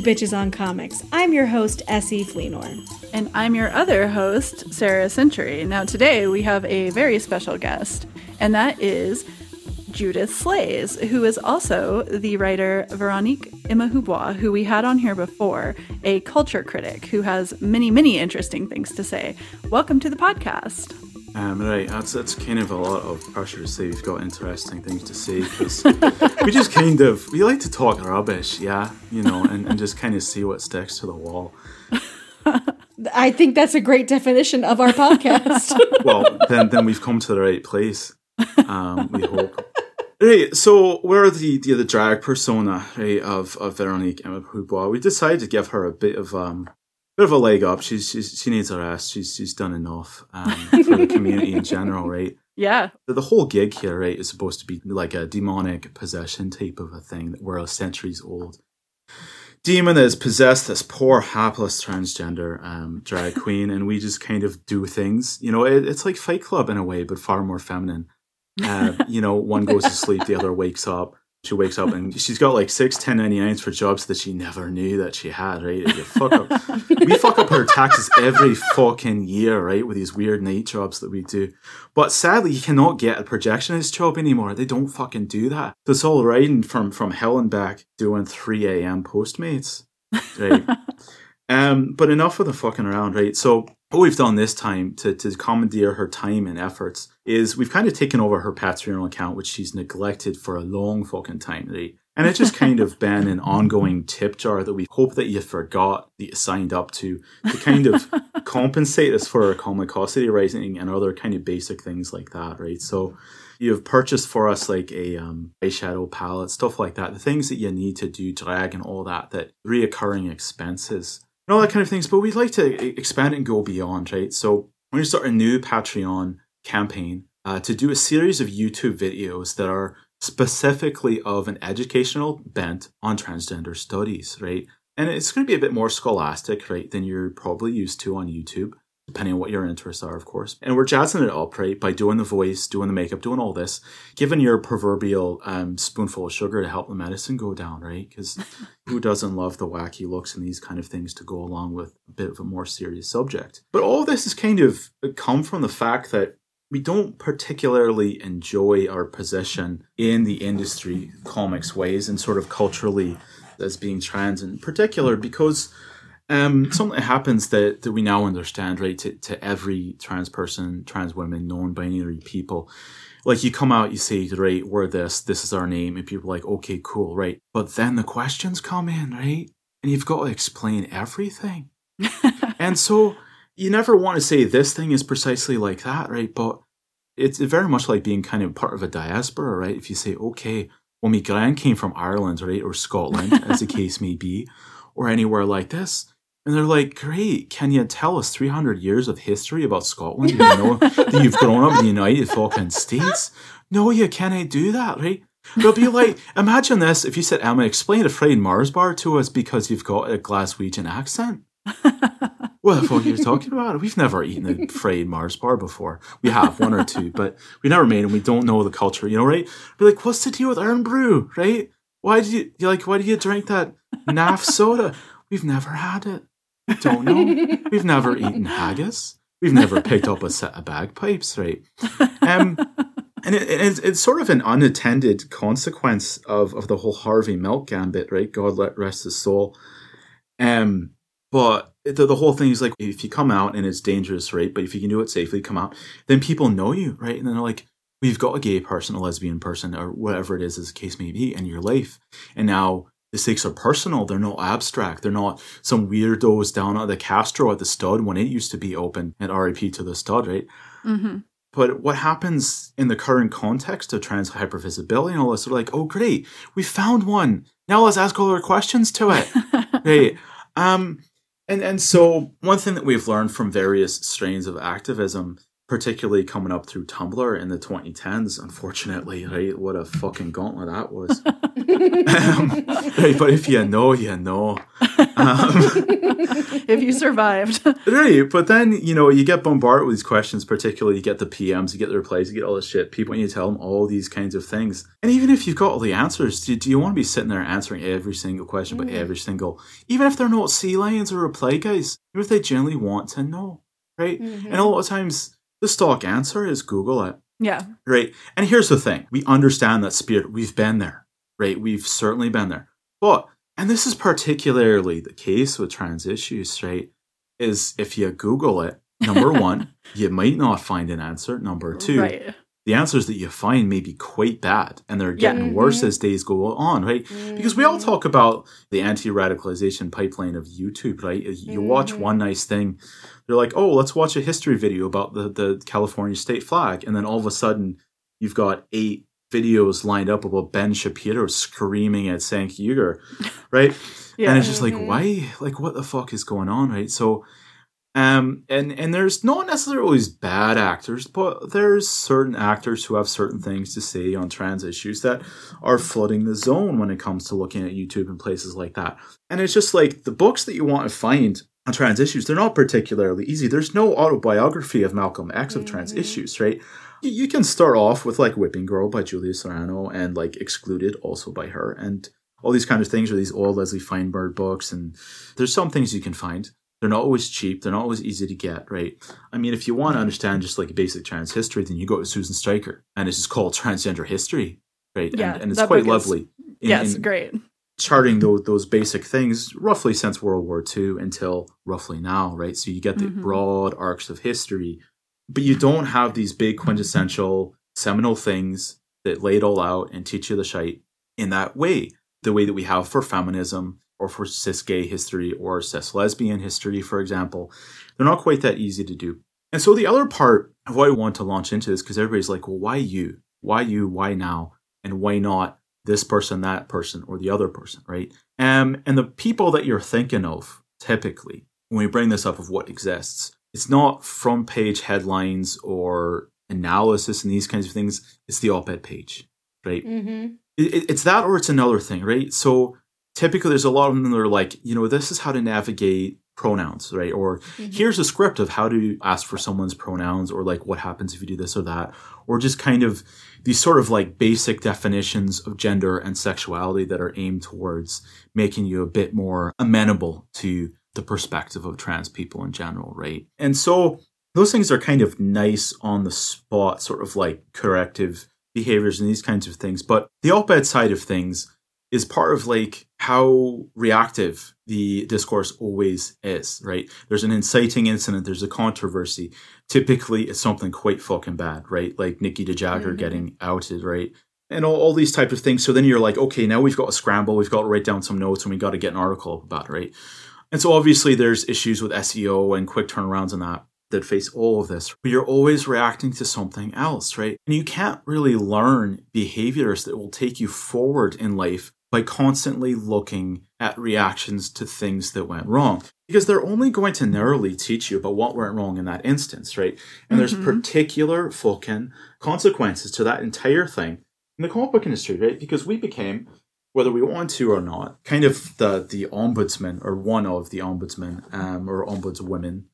To Bitches on Comics. I'm your host, Essie Fleenor. And I'm your other host, Sarah Century. Now, today we have a very special guest, and that is Judith Slays, who is also the writer Veronique Imahubois, who we had on here before, a culture critic who has many, many interesting things to say. Welcome to the podcast. Um, right, that's that's kind of a lot of pressure to say we've got interesting things to say because we just kind of we like to talk rubbish, yeah, you know, and, and just kind of see what sticks to the wall. I think that's a great definition of our podcast. Well, then then we've come to the right place. Um, we hope. Right, so we're the the, the drag persona right of of Veronique Imahubwa. We decided to give her a bit of um bit of a leg up. She's, she's she needs a rest. She's she's done enough um, for the community in general, right? Yeah, The, the whole gig here, right, is supposed to be like a demonic possession type of a thing that we're centuries old. Demon that has possessed this poor, hapless transgender um, drag queen, and we just kind of do things. You know, it, it's like Fight Club in a way, but far more feminine. Uh, you know, one goes to sleep, the other wakes up. She wakes up and she's got like six 1099s for jobs that she never knew that she had, right? Fuck up. we fuck up her taxes every fucking year, right? With these weird night jobs that we do. But sadly, you cannot get a projectionist job anymore. They don't fucking do that. So it's all riding from, from hell and back doing 3 a.m. Postmates, right? um, but enough of the fucking around, right? So what we've done this time to, to commandeer her time and efforts is we've kind of taken over her Patreon account, which she's neglected for a long fucking time, right? And it's just kind of been an ongoing tip jar that we hope that you forgot that you signed up to to kind of compensate us for our comicosity writing and other kind of basic things like that, right? So you've purchased for us like a um, eyeshadow palette, stuff like that, the things that you need to do drag and all that, that reoccurring expenses and all that kind of things. But we'd like to expand and go beyond, right? So we're going to start a new Patreon campaign uh, to do a series of YouTube videos that are specifically of an educational bent on transgender studies, right? And it's going to be a bit more scholastic, right, than you're probably used to on YouTube, depending on what your interests are, of course. And we're jazzing it up, right, by doing the voice, doing the makeup, doing all this, giving your proverbial um, spoonful of sugar to help the medicine go down, right? Because who doesn't love the wacky looks and these kind of things to go along with a bit of a more serious subject? But all this has kind of come from the fact that we don't particularly enjoy our position in the industry comics ways and sort of culturally as being trans in particular because um, something that happens that, that we now understand, right, to, to every trans person, trans women, non-binary people. Like you come out, you say, right, we're this, this is our name, and people are like, okay, cool, right. But then the questions come in, right? And you've got to explain everything. and so you never want to say this thing is precisely like that, right? But it's very much like being kind of part of a diaspora, right? If you say, okay, well, my gran came from Ireland, right, or Scotland, as the case may be, or anywhere like this, And they're like, great, can you tell us 300 years of history about Scotland? You know that you've grown up in the United fucking States? No, you can't do that, right? They'll be like, imagine this if you said, Emma, explain a fried Mars bar to us because you've got a Glaswegian accent. what the fuck are you talking about? We've never eaten a fried Mars bar before. We have one or two, but we never made them. We don't know the culture, you know, right? Be like, what's the deal with Irn-Bru, right? Why you, you like? Why do you drink that naff soda? We've never had it. Don't know. We've never eaten haggis. We've never picked up a set of bagpipes, right? Um, and it, it's, it's sort of an unattended consequence of, of the whole Harvey Milk gambit, right? God let rest his soul. Um, but the, the whole thing is like, if you come out and it's dangerous, right? But if you can do it safely, come out, then people know you, right? And then they're like, we've got a gay person, a lesbian person, or whatever it is, as the case may be, in your life. And now the stakes are personal. They're not abstract. They're not some weirdos down at the Castro at the stud when it used to be open and RIP to the stud, right? Mm-hmm. But what happens in the current context of trans hypervisibility and all this? They're like, oh, great, we found one. Now let's ask all our questions to it. right. Um, and, and so one thing that we've learned from various strains of activism particularly coming up through Tumblr in the 2010s, unfortunately, right? What a fucking gauntlet that was. um, right, but if you know, you know. Um, if you survived. right, but then, you know, you get bombarded with these questions, particularly you get the PMs, you get the replies, you get all this shit. People, and you tell them all these kinds of things. And even if you've got all the answers, do, do you want to be sitting there answering every single question mm. about every single, even if they're not sea lions or reply guys, even if they genuinely want to know, right? Mm-hmm. And a lot of times, the stock answer is Google it. Yeah. Right. And here's the thing we understand that spirit. We've been there, right? We've certainly been there. But, and this is particularly the case with trans issues, right? Is if you Google it, number one, you might not find an answer. Number two, right the answers that you find may be quite bad and they're getting yeah. worse mm-hmm. as days go on, right? Mm-hmm. Because we all mm-hmm. talk about the anti radicalization pipeline of YouTube, right? You mm-hmm. watch one nice thing, they're like, oh, let's watch a history video about the, the California state flag. And then all of a sudden, you've got eight videos lined up about Ben Shapiro screaming at Cenk Uygur, right? yeah. And it's just like, mm-hmm. why? Like, what the fuck is going on, right? So, um, and and there's not necessarily always bad actors, but there's certain actors who have certain things to say on trans issues that are flooding the zone when it comes to looking at YouTube and places like that. And it's just like the books that you want to find on trans issues, they're not particularly easy. There's no autobiography of Malcolm X of trans mm-hmm. issues, right? You can start off with like Whipping Girl by Julia Serano and like Excluded also by her and all these kind of things or these old Leslie Feinberg books and there's some things you can find. They're not always cheap. They're not always easy to get, right? I mean, if you want to understand just like basic trans history, then you go to Susan Stryker, and it's just called Transgender History, right? Yeah, and, and it's quite lovely. In, yes, in great. Charting those those basic things roughly since World War II until roughly now, right? So you get the mm-hmm. broad arcs of history, but you don't have these big quintessential seminal things that lay it all out and teach you the shite in that way, the way that we have for feminism or for cis gay history or cis lesbian history, for example. They're not quite that easy to do. And so the other part of why I want to launch into this, because everybody's like, well, why you? Why you? Why now? And why not this person, that person, or the other person, right? Um, and the people that you're thinking of, typically, when we bring this up of what exists, it's not front page headlines or analysis and these kinds of things. It's the op ed page, right? Mm-hmm. It, it's that or it's another thing, right? So typically there's a lot of them that are like, you know, this is how to navigate pronouns, right? Or mm-hmm. here's a script of how to ask for someone's pronouns, or like what happens if you do this or that, or just kind of these sort of like basic definitions of gender and sexuality that are aimed towards making you a bit more amenable to the perspective of trans people in general, right? And so those things are kind of nice on the spot, sort of like corrective behaviors and these kinds of things. But the op ed side of things, is part of like how reactive the discourse always is, right? There's an inciting incident, there's a controversy. Typically, it's something quite fucking bad, right? Like Nikkie de Jager mm-hmm. getting outed, right? And all, all these type of things. So then you're like, okay, now we've got to scramble, we've got to write down some notes, and we got to get an article about it, right? And so obviously there's issues with SEO and quick turnarounds and that that face all of this, but you're always reacting to something else, right? And you can't really learn behaviors that will take you forward in life by constantly looking at reactions to things that went wrong because they're only going to narrowly teach you about what went wrong in that instance, right? And there's Mhm. particular fucking consequences to that entire thing in the comic book industry, right? Because we became, whether we want to or not, kind of the the ombudsman or one of the ombudsmen um, or ombudswomen.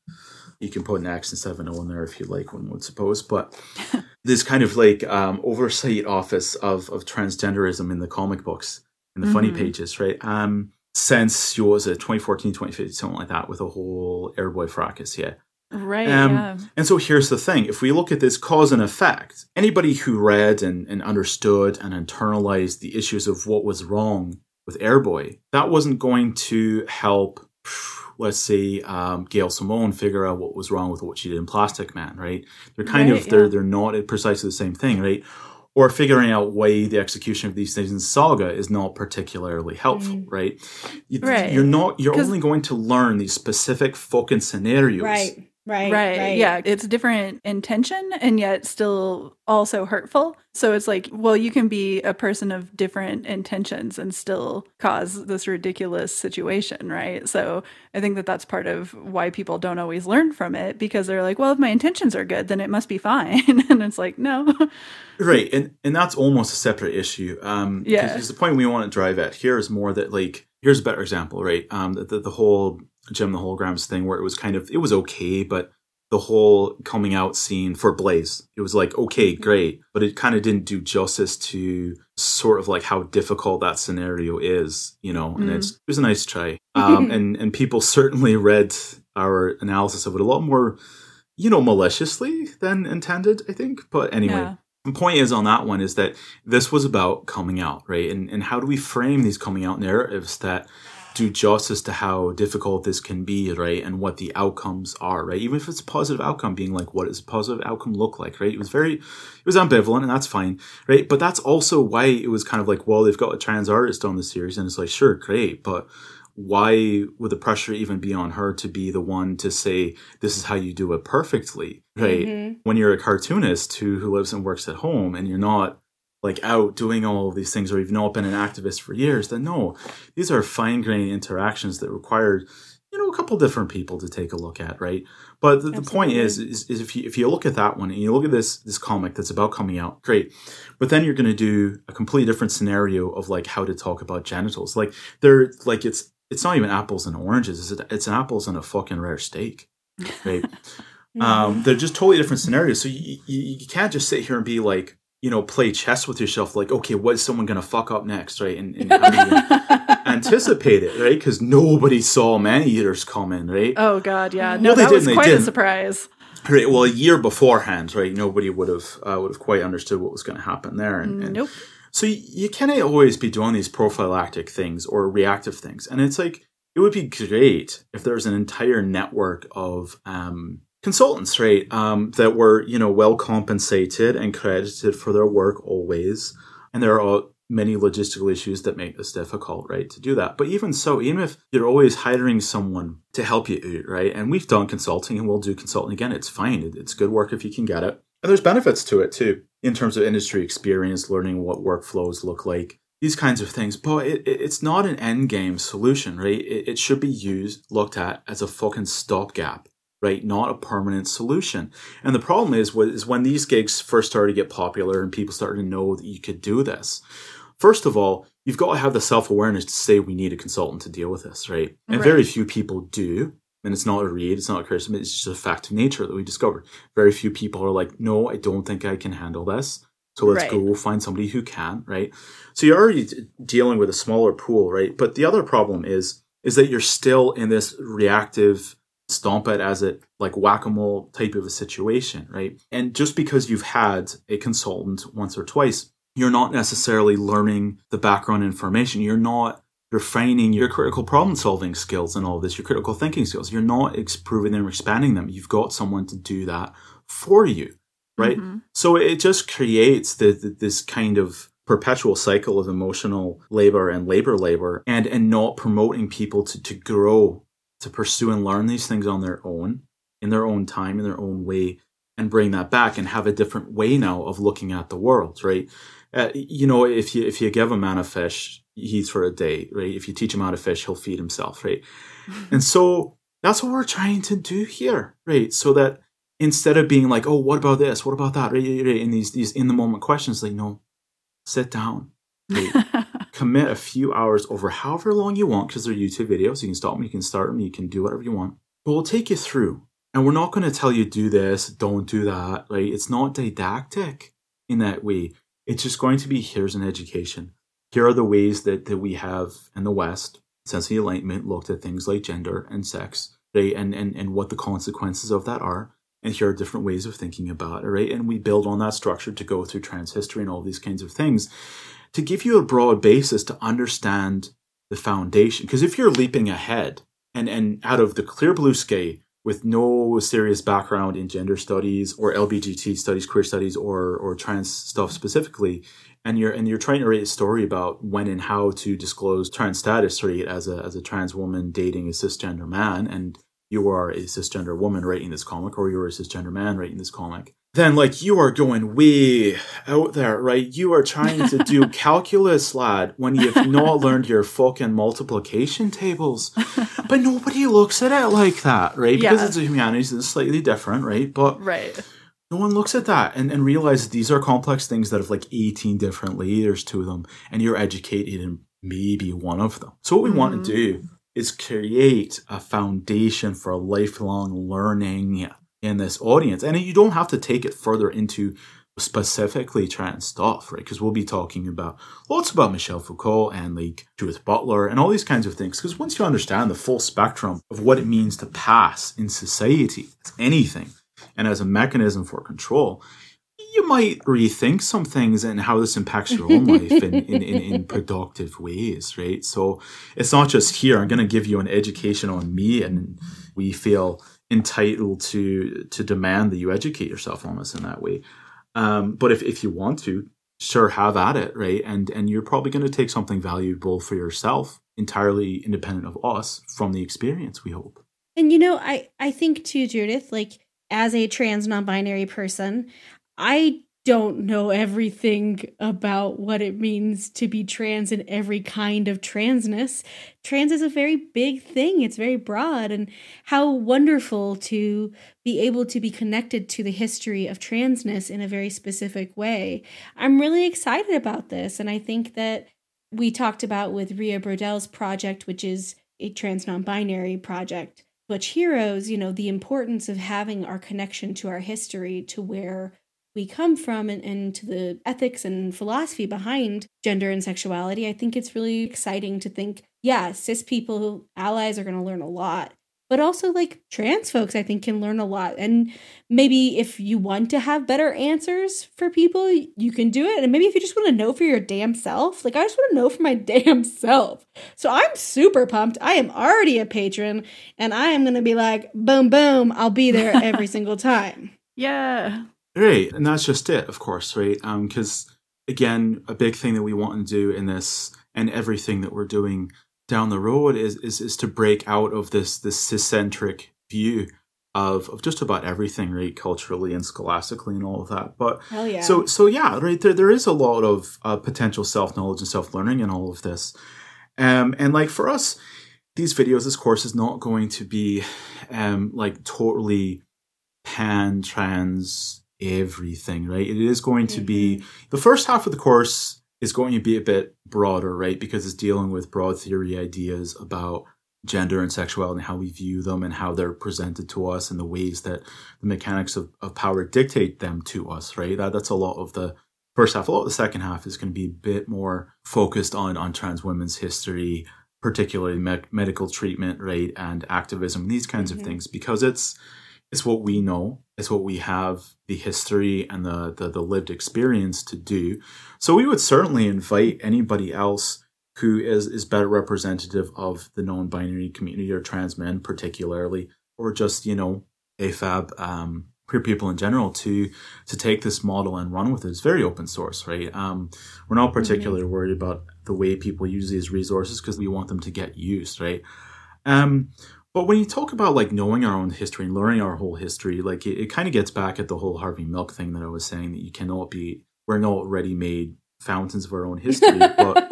You can put an X instead of an O in there if you like, one would suppose. But this kind of like um, oversight office of of transgenderism in the comic books in the funny Mhm. pages, right? Um, since it 2014, 2015, something like that, with a whole Airboy fracas, yeah. Right. Um, yeah. And so here's the thing if we look at this cause and effect, anybody who read and, and understood and internalized the issues of what was wrong with Airboy, that wasn't going to help, let's say, um, Gail Simone figure out what was wrong with what she did in Plastic Man, right? They're kind Right, of, they're, they're not precisely the same thing, right? Or figuring out why the execution of these things in Saga is not particularly helpful, mm. right? You, Right. You're not. You're only going to learn these specific fucking scenarios, Right. Right. Right, Yeah. It's different intention and yet still also hurtful. So it's like, well, you can be a person of different intentions and still cause this ridiculous situation, right? So I think that that's part of why people don't always learn from it because they're like, well, if my intentions are good, then it must be fine. and it's like, no. Right, and and that's almost a separate issue. Um, Yeah. because the point we want to drive at here is more that like here's a better example, right? Um, the the, the whole Jem the holograms thing where it was kind of it was okay, but the whole coming out scene for Blaze, it was like okay, Mm-hmm. great, but it kind of didn't do justice to sort of like how difficult that scenario is, you know. And Mm. it's it was a nice try, um, and and people certainly read our analysis of it a lot more, you know, maliciously than intended, I think. But anyway. Yeah. The point is on that one is that this was about coming out, right? And and how do we frame these coming out narratives that do justice to how difficult this can be, right? And what the outcomes are, right? Even if it's a positive outcome, being like, what does a positive outcome look like, right? It was very, it was ambivalent, and that's fine, right? But that's also why it was kind of like, well, they've got a trans artist on the series, and it's like, sure, great, but why would the pressure even be on her to be the one to say this is how you do it perfectly right Mhm. when you're a cartoonist who who lives and works at home and you're not like out doing all of these things or you've not been an activist for years then no these are fine-grained interactions that require you know a couple different people to take a look at right? But the, the point is, is is if you if you look at that one and you look at this this comic that's about coming out great. But then you're going to do a completely different scenario of like how to talk about genitals. Like they're like it's it's not even apples and oranges. It's, it's an apples and a fucking rare steak right? Um, they're just totally different scenarios. So you, you, you can't just sit here and be like, you know, play chess with yourself. Like, okay, what is someone going to fuck up next, right? And, and how do you anticipate it, right? Because nobody saw man eaters coming, right? oh, God. Yeah. Well, No, they that was quite a surprise. Right. Well, a year beforehand, right? Nobody would have uh, would have quite understood what was going to happen there. And, and Nope. so you, you can't always be doing these prophylactic things or reactive things. And it's like, it would be great if there was an entire network of um, consultants, right, um, that were, you know, well compensated and credited for their work always. And there are many logistical issues that make this difficult, right, to do that. But even so, even if you're always hiring someone to help you right, and we've done consulting and we'll do consulting again, it's fine. It's good work if you can get it. And there's benefits to it too, in terms of industry experience, learning what workflows look like, these kinds of things. But it, it- it's not an end game solution, right? It, it should be used, looked at as a fucking stopgap, right? Not a permanent solution. And the problem is, is when these gigs first started to get popular and people started to know that you could do this. First of all, you've got to have the self awareness to say we need a consultant to deal with this, right? And Right. very few people do. And it's not a read, it's not a criticism, it's just a fact of nature that we discovered. Very few people are like, no, I don't think I can handle this. So let's Right. go find somebody who can, right? So you're already dealing with a smaller pool, right? But the other problem is, is that you're still in this reactive stomp it as it like whack-a-mole type of a situation, right? And just because you've had a consultant once or twice, you're not necessarily learning the background information. You're not refining your critical problem solving skills and all this, your critical thinking skills. You're not improving them or expanding them. You've got someone to do that for you, right? Mhm. So it just creates the, the, this kind of perpetual cycle of emotional labor and labor labor and, and not promoting people to, to grow, to pursue and learn these things on their own, in their own time, in their own way, and bring that back and have a different way now of looking at the world, right? Uh, you know, if you if you give a man a fish, he's for a day, right? If you teach him how to fish, he'll feed himself, right? and so that's what we're trying to do here, right? So that instead of being like, oh, what about this? What about that? Right? In these these in the moment questions, like, no, sit down. Commit a few hours over however long you want, because they're YouTube videos. You can stop them, you can start them, you can do whatever you want. But we'll take you through. And we're not going to tell you do this, don't do that, right? It's not didactic in that way. It's just going to be here's an education. Here are the ways that, that we have in the West, since the Enlightenment, looked at things like gender and sex, right? And, and, and what the consequences of that are and here are different ways of thinking about it, right? And we build on that structure to go through trans history and all these kinds of things to give you a broad basis to understand the foundation. Because if you're leaping ahead and, and out of the clear blue sky with no serious background in gender studies or LBGT studies, queer studies, or or trans stuff specifically, and you're and you're trying to write a story about when and how to disclose trans status, right, as a as a trans woman dating a cisgender man, and you are a cisgender woman writing this comic or you're a cisgender man writing this comic, then like you are going way out there, right? You are trying to do calculus, lad, when you've not learned your fucking multiplication tables. But nobody looks at it like that, right? Because Yeah. it's a humanities, it's slightly different, right? But right. no one looks at that and, and realizes these are complex things that have like 18 different layers to them, and you're educated in maybe one of them. So what we want to mm-hmm. do is create a foundation for lifelong learning in this audience. And you don't have to take it further into specifically trans stuff, right? Because we'll be talking about lots about Michel Foucault and like Judith Butler and all these kinds of things. Because once you understand the full spectrum of what it means to pass in society, as anything, and as a mechanism for control, you might rethink some things and how this impacts your own life in, in, in, in productive ways, right? So it's not just here, I'm going to give you an education on me, and we feel entitled to to demand that you educate yourself on us in that way. Um, but if, if you want to, sure, have at it, right? And and you're probably going to take something valuable for yourself, entirely independent of us, from the experience. We hope. And you know, I I think too, Judith, like as a trans non-binary person, I don't know everything about what it means to be trans in every kind of transness. Trans is a very big thing. It's very broad and how wonderful to be able to be connected to the history of transness in a very specific way. I'm really excited about this and I think that we talked about with Ria Brodell's project which is a trans non-binary project Butch Heroes, you know, the importance of having our connection to our history, to where we come from, and, and to the ethics and philosophy behind gender and sexuality. I think it's really exciting to think, yeah, cis people, allies are going to learn a lot. But also, like trans folks, I think can learn a lot. And maybe if you want to have better answers for people, you can do it. And maybe if you just want to know for your damn self, like I just want to know for my damn self. So I'm super pumped. I am already a patron and I am going to be like, boom, boom, I'll be there every single time. Yeah. Right, and that's just it, of course, right? Because again, a big thing that we want to do in this and everything that we're doing down the road is is, is to break out of this this cis-centric view of of just about everything, right? Culturally and scholastically and all of that. But yeah. so so yeah, right there there is a lot of uh, potential self knowledge and self learning in all of this, um, and like for us, these videos, this course is not going to be um like totally pan trans everything, right? It is going to be mm-hmm. the first half of the course is going to be a bit broader, right? Because it's dealing with broad theory ideas about gender and sexuality and how we view them and how they're presented to us and the ways that the mechanics of, of power dictate them to us, right? That that's a lot of the first half. A lot of the second half is going to be a bit more focused on on trans women's history, particularly me- medical treatment, right, and activism and these kinds of mm-hmm. things, because it's it's what we know, it's what we have the history and the, the the lived experience to do. So we would certainly invite anybody else who is is better representative of the non-binary community or trans men particularly, or just you know AFAB um, queer people in general to to take this model and run with it. It's very open source, right? Um, we're not particularly worried about the way people use these resources because we want them to get used, right? Um, but when you talk about like knowing our own history and learning our whole history, like it, it kind of gets back at the whole Harvey Milk thing that I was saying that you cannot be we're not ready-made fountains of our own history, but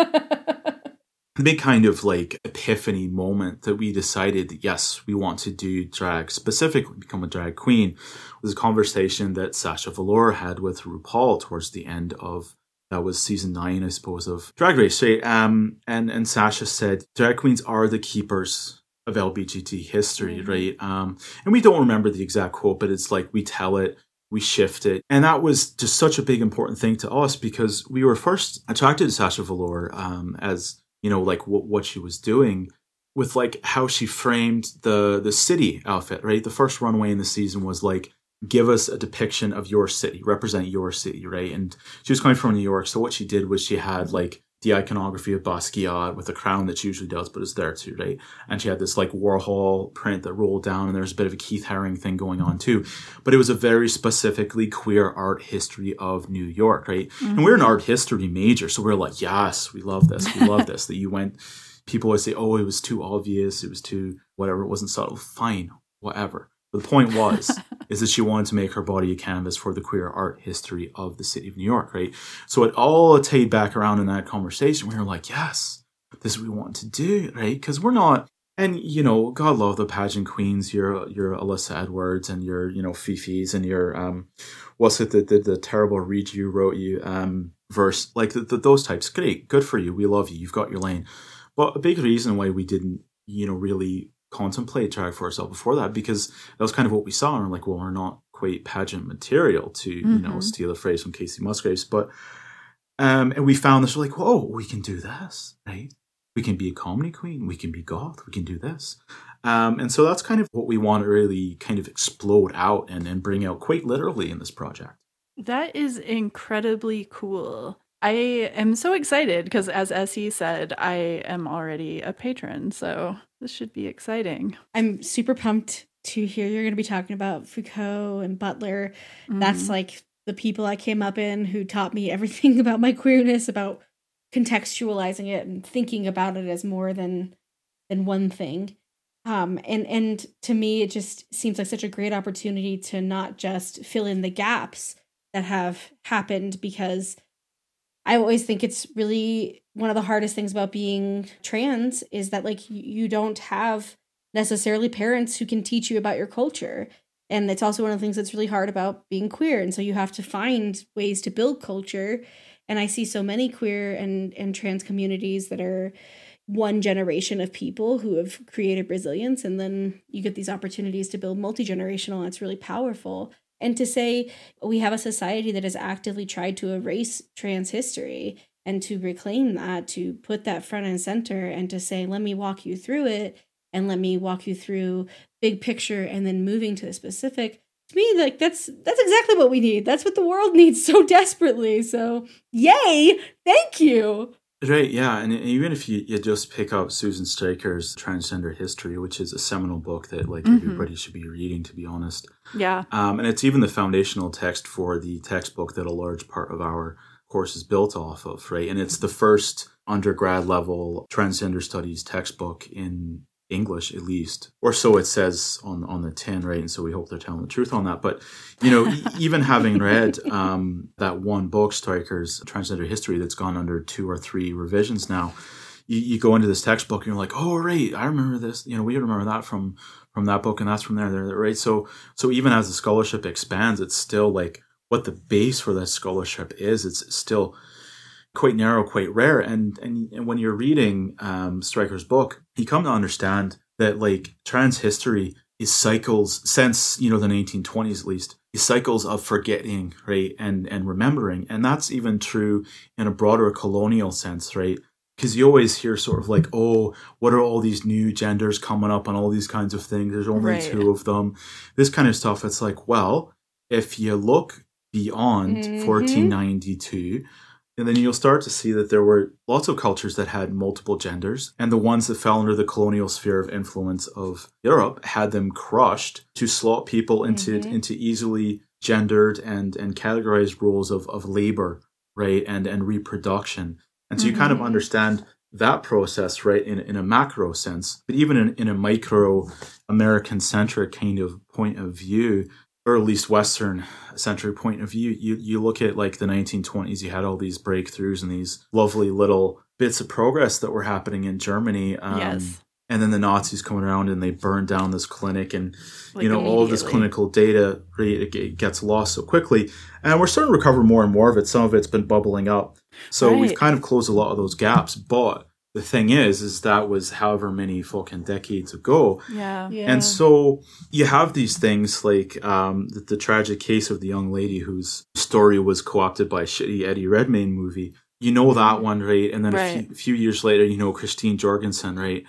the big kind of like epiphany moment that we decided that yes, we want to do drag specifically, become a drag queen was a conversation that Sasha Velour had with RuPaul towards the end of that was season nine, I suppose, of Drag Race. Right? Um, and and Sasha said drag queens are the keepers of LBGT history, mm-hmm. right? Um, and we don't remember the exact quote, but it's like we tell it, we shift it, and that was just such a big important thing to us because we were first attracted to Sasha Velour um, as you know, like what what she was doing with like how she framed the the city outfit, right? The first runway in the season was like give us a depiction of your city, represent your city, right? And she was coming from New York, so what she did was she had like the iconography of Basquiat with the crown that she usually does, but it's there too, right? And she had this like Warhol print that rolled down, and there's a bit of a Keith Haring thing going on too. But it was a very specifically queer art history of New York, right? Mm-hmm. And we're an art history major, so we're like, yes, we love this, we love this. That you went. People always say, oh, it was too obvious, it was too whatever, it wasn't subtle. Fine, whatever. The point was, is that she wanted to make her body a canvas for the queer art history of the city of New York, right? So it all tied back around in that conversation. We were like, yes, this is what we want to do, right? Because we're not, and you know, God love the pageant queens, your your Alyssa Edwards and your you know Fifi's and your um, what's it the the, the terrible read you wrote you um verse like the, the, those types. Great, good for you. We love you. You've got your lane. But a big reason why we didn't you know really contemplate drag for ourselves before that because that was kind of what we saw and we're like well we're not quite pageant material to mm-hmm. you know mm-hmm. steal a phrase from Kacey Musgraves but um and we found this we're like whoa we can do this right we can be a comedy queen we can be goth we can do this um and so that's kind of what we want to really kind of explode out and, and bring out quite literally in this project that is incredibly cool I am so excited because, as Essie said, I am already a patron, so this should be exciting. I'm super pumped to hear you're going to be talking about Foucault and Butler. Mm-hmm. That's like the people I came up in who taught me everything about my queerness, about contextualizing it and thinking about it as more than than one thing. Um, and and to me, it just seems like such a great opportunity to not just fill in the gaps that have happened because I always think it's really one of the hardest things about being trans is that like you don't have necessarily parents who can teach you about your culture. And it's also one of the things that's really hard about being queer. And so you have to find ways to build culture. And I see so many queer and, and trans communities that are one generation of people who have created resilience. And then you get these opportunities to build multi generational. It's really powerful and to say we have a society that has actively tried to erase trans history and to reclaim that to put that front and center and to say let me walk you through it and let me walk you through big picture and then moving to the specific. To me like that's that's exactly what we need. That's what the world needs so desperately. So yay! Thank you Right, yeah, and even if you, you just pick up Susan Stryker's Transgender History, which is a seminal book that like mm-hmm. everybody should be reading, to be honest. Yeah, um, and it's even the foundational text for the textbook that a large part of our course is built off of, right? And it's the first undergrad level transgender studies textbook in English at least, or so it says on on the tin, right? And so we hope they're telling the truth on that. But you know, even having read um, that one book, Stryker's Transgender History, that's gone under two or three revisions now, you, you go into this textbook and you're like, oh right, I remember this. You know, we remember that from from that book, and that's from there, there, right? So so even as the scholarship expands, it's still like what the base for that scholarship is. It's still quite narrow, quite rare. And and, and when you're reading um, Stryker's book, you come to understand that like trans history is cycles since you know the 1920s at least is cycles of forgetting right and and remembering and that's even true in a broader colonial sense right because you always hear sort of like oh what are all these new genders coming up and all these kinds of things there's only right. two of them this kind of stuff it's like well if you look beyond mm-hmm. 1492 and then you'll start to see that there were lots of cultures that had multiple genders, and the ones that fell under the colonial sphere of influence of Europe had them crushed to slot people into mm-hmm. into easily gendered and and categorized roles of, of labor, right, and and reproduction. And so mm-hmm. you kind of mm-hmm. understand that process, right, in, in a macro sense, but even in, in a micro American centric kind of point of view, or at least Western century point of view, you, you look at like the 1920s, you had all these breakthroughs and these lovely little bits of progress that were happening in Germany. Um, Yes. And then the Nazis come around and they burn down this clinic, and Like, you know all of this clinical data right, it gets lost so quickly, and we're starting to recover more and more of it. Some of it's been bubbling up, so we've kind of closed a lot of those gaps. But the thing is, is that was however many fucking decades ago, Yeah. Yeah. and so you have these things like um, the, the tragic case of the young lady whose story was co-opted by a shitty Eddie Redmayne movie. You know that one, right? And then a Right. few, few years later, you know Christine Jorgensen, right?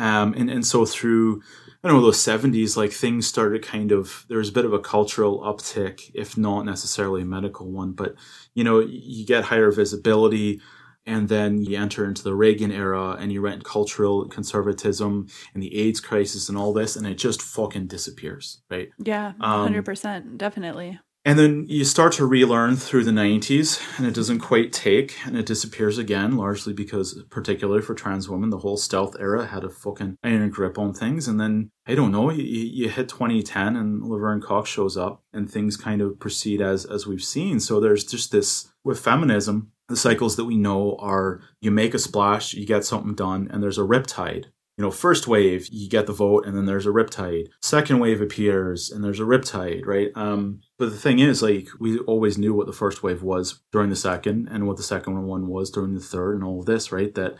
Um, and and so through I don't know those seventies, like things started kind of there was a bit of a cultural uptick, if not necessarily a medical one, but you know you get higher visibility. And then you enter into the Reagan era and you rent cultural conservatism and the AIDS crisis and all this, and it just fucking disappears, right? Yeah. Um, 100%. Definitely. And then you start to relearn through the 90s, and it doesn't quite take, and it disappears again, largely because, particularly for trans women, the whole stealth era had a fucking iron grip on things. And then, I don't know, you, you you hit 2010, and Laverne Cox shows up, and things kind of proceed as as we've seen. So there's just this with feminism, the cycles that we know are you make a splash, you get something done, and there's a riptide you know, first wave, you get the vote and then there's a riptide. Second wave appears and there's a riptide, right? Um, but the thing is, like, we always knew what the first wave was during the second and what the second one was during the third and all of this, right? That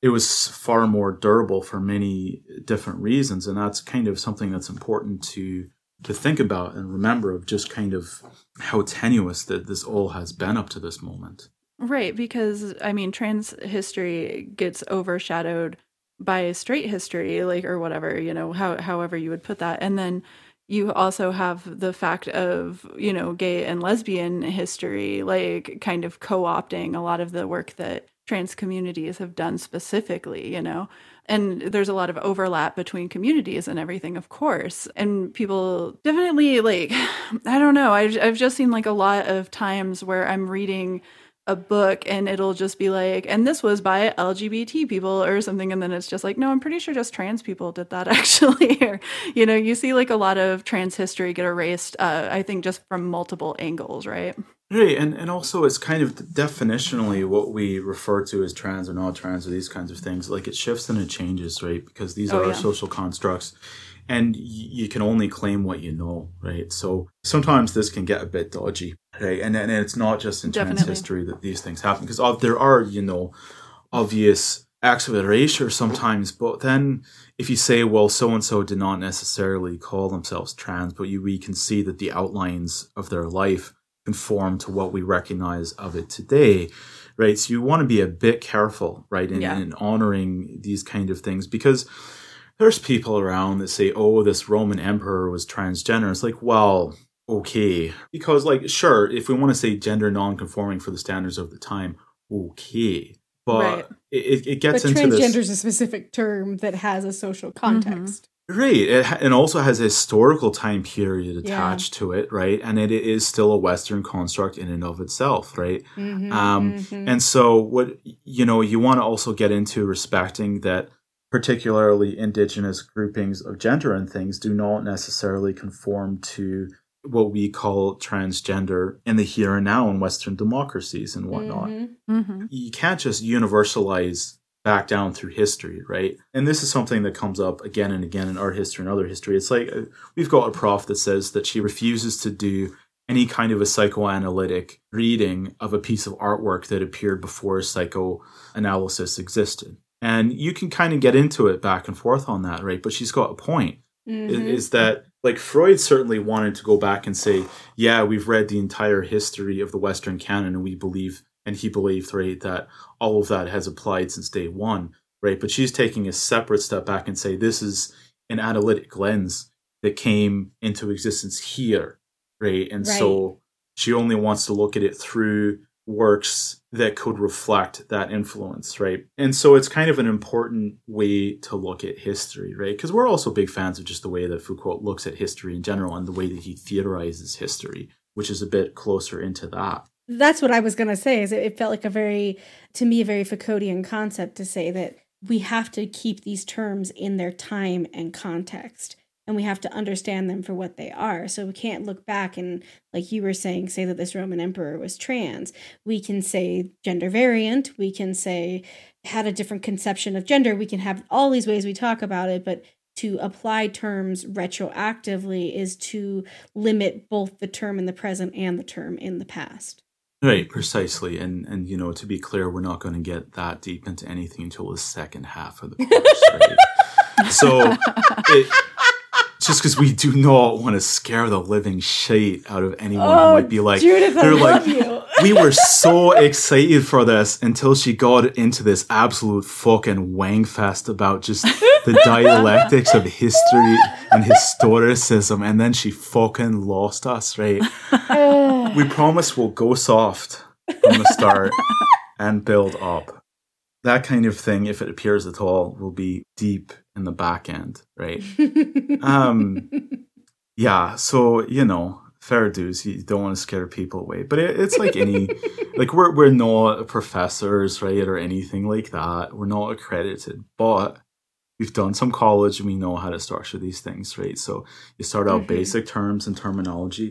it was far more durable for many different reasons. And that's kind of something that's important to to think about and remember of just kind of how tenuous that this all has been up to this moment. Right, because I mean, trans history gets overshadowed by straight history, like or whatever, you know, how however you would put that, and then you also have the fact of you know gay and lesbian history, like kind of co-opting a lot of the work that trans communities have done specifically, you know. And there's a lot of overlap between communities and everything, of course. And people definitely like, I don't know. I've, I've just seen like a lot of times where I'm reading a book and it'll just be like, and this was by LGBT people or something. And then it's just like, no, I'm pretty sure just trans people did that actually. or, you know, you see like a lot of trans history get erased, uh, I think just from multiple angles, right? Right, and, and also it's kind of definitionally what we refer to as trans or not trans or these kinds of things. Like it shifts and it changes, right? Because these Oh, are yeah. social constructs, and y- you can only claim what you know, right? So sometimes this can get a bit dodgy, right? And and it's not just in trans history that these things happen because uh, there are you know obvious acts of erasure sometimes, but then if you say, well, so and so did not necessarily call themselves trans, but you we can see that the outlines of their life conform to what we recognize of it today, right? So you want to be a bit careful, right, in, Yeah. in honoring these kind of things because there's people around that say, oh, this Roman emperor was transgender. It's like, well, okay. Because, like, sure, if we want to say gender non-conforming for the standards of the time, okay. But Right. it, it, it But gets into transgender this. is a specific term that has a social context. Right. It ha- and also has a historical time period Yeah. attached to it, right? And it is still a Western construct in and of itself, right? Mhm, Um, mhm. And so, what you know, you want to also get into respecting that, particularly indigenous groupings of gender and things do not necessarily conform to what we call transgender in the here and now in Western democracies and whatnot Mhm. Mm-hmm. you can't just universalize back down through history, right? And this is something that comes up again and again in art history and other history. It's like uh, we've got a prof that says that she refuses to do any kind of a psychoanalytic reading of a piece of artwork that appeared before psychoanalysis existed. And you can kind of get into it back and forth on that, right? But she's got a point i- Mhm. is that like Freud certainly wanted to go back and say, yeah, we've read the entire history of the Western canon and we believe, and he believed, right, that all of that has applied since day one, right? But she's taking a separate step back and say, this is an analytic lens that came into existence here, right? And so she only wants to look at it through works that could reflect that influence, right? And so it's kind of an important way to look at history, right? Because we're also big fans of just the way that Foucault looks at history in general and the way that he theorizes history, which is a bit closer into that. That's what I was going to say. Is it, felt like a very, to me, a very Foucauldian concept to say that we have to keep these terms in their time and context, and we have to understand them for what they are. So we can't look back and, like you were saying, say that this Roman emperor was trans. We can say gender variant. We can say had a different conception of gender. We can have all these ways we talk about it, but to apply terms retroactively is to limit both the term in the present and the term in the past. Right, precisely. And and you know, to be clear, we're not going to get that deep into anything until the second half of the course, right? so it, just because we do not want to scare the living shit out of anyone Oh, who might be like Judith, they're like we were so excited for this until she got into this absolute fucking wang fest about just the dialectics of history and historicism and then she fucking lost us right? We promise we'll go soft from the start and build up. That kind of thing if it appears at all will be deep in the back end right? Um yeah so you know fair dues you don't want to scare people away but it, it's like any like we're we're not professors right or anything like that. We're not accredited but we've done some college and we know how to structure these things right? So you start out Mhm. basic terms and terminology.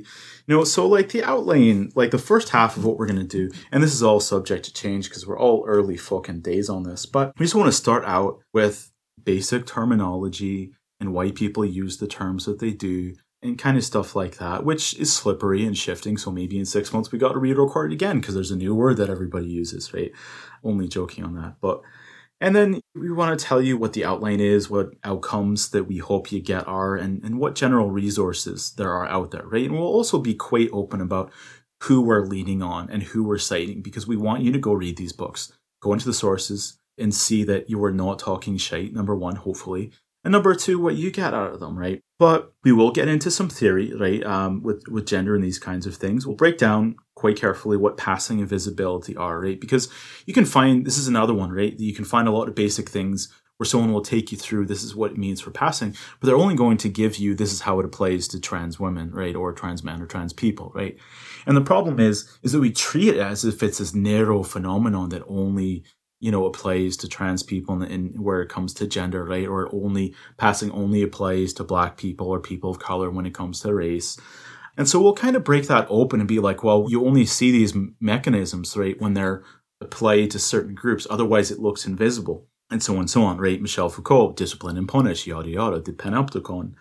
You know so like the outline like the first half of what we're going to do and this is all subject to change because we're all early fucking days on this but we just want to start out with basic terminology and why people use the terms that they do and kind of stuff like that, which is slippery and shifting. So maybe in six months we got to re-record again because there's a new word that everybody uses, right? Only joking on that, but and then we want to tell you what the outline is, what outcomes that we hope you get are, and, and what general resources there are out there, right? And we'll also be quite open about who we're leaning on and who we're citing because we want you to go read these books, go into the sources and see that you are not talking shite, number one, hopefully. And number two, what you get out of them, right? But we will get into some theory, right? Um, with with gender and these kinds of things. We'll break down quite carefully what passing and visibility are, right? Because you can find this is another one, right? You can find a lot of basic things where someone will take you through this is what it means for passing, but they're only going to give you this is how it applies to trans women, right? Or trans men or trans people, right? And the problem is, is that we treat it as if it's this narrow phenomenon that only you know applies to trans people in, where it comes to gender right? Or only passing only applies to black people or people of color when it comes to race. And so we'll kind of break that open and be like well you only see these mechanisms right when they're applied to certain groups. Otherwise it looks invisible. And so on and so on right? Michel foucault discipline and punish yada yada the panopticon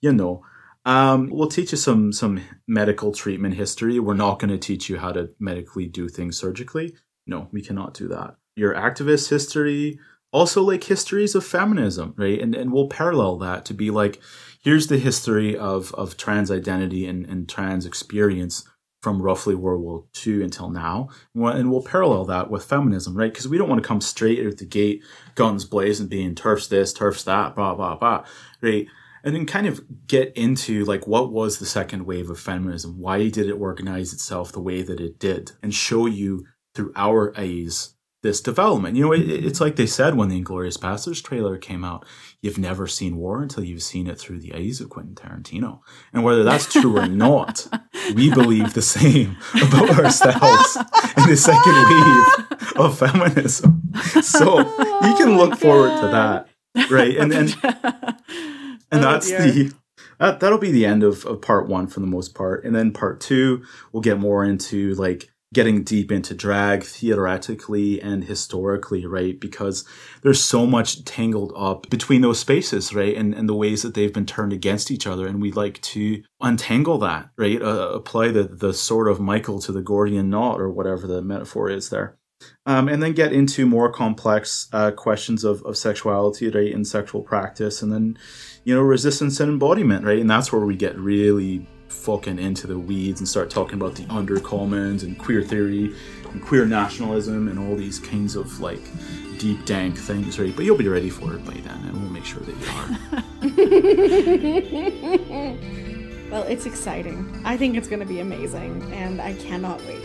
you know. Um, we'll teach you some some medical treatment history. We're not going to teach you how to medically do things surgically. No we cannot do that your activist history, also like histories of feminism, right? And and we'll parallel that to be like, here's the history of of trans identity and, and trans experience from roughly World War II until now, and we'll parallel that with feminism, right? Because we don't want to come straight out the gate, guns blazing, being turfs this, turfs that, blah blah blah, right? And then kind of get into like what was the second wave of feminism? Why did it organize itself the way that it did? And show you through our eyes this development. You know, it, it's like they said when the Inglourious Basterds trailer came out, you've never seen war until you've seen it through the eyes of Quentin Tarantino. And whether that's true or not, we believe the same about ourselves in the second wave of feminism. So you can look forward to that. Right. And and and Oh, that's the that, that'll be the end of, of part one for the most part. And then part two, we'll get more into like getting deep into drag theoretically and historically, right? Because there's so much tangled up between those spaces, right? And, and the ways that they've been turned against each other. And we'd like to untangle that, right? Uh, apply the, the sword of Michael to the Gordian knot or whatever the metaphor is there. Um, and then get into more complex uh, questions of, of sexuality, right? And sexual practice. And then, you know, resistance and embodiment, right? And that's where we get really fucking into the weeds and start talking about the undercommons and queer theory and queer nationalism and all these kinds of like deep dank things, right? But you'll be ready for it by then, and we'll make sure that you are. well, it's exciting. I think it's going to be amazing, and I cannot wait.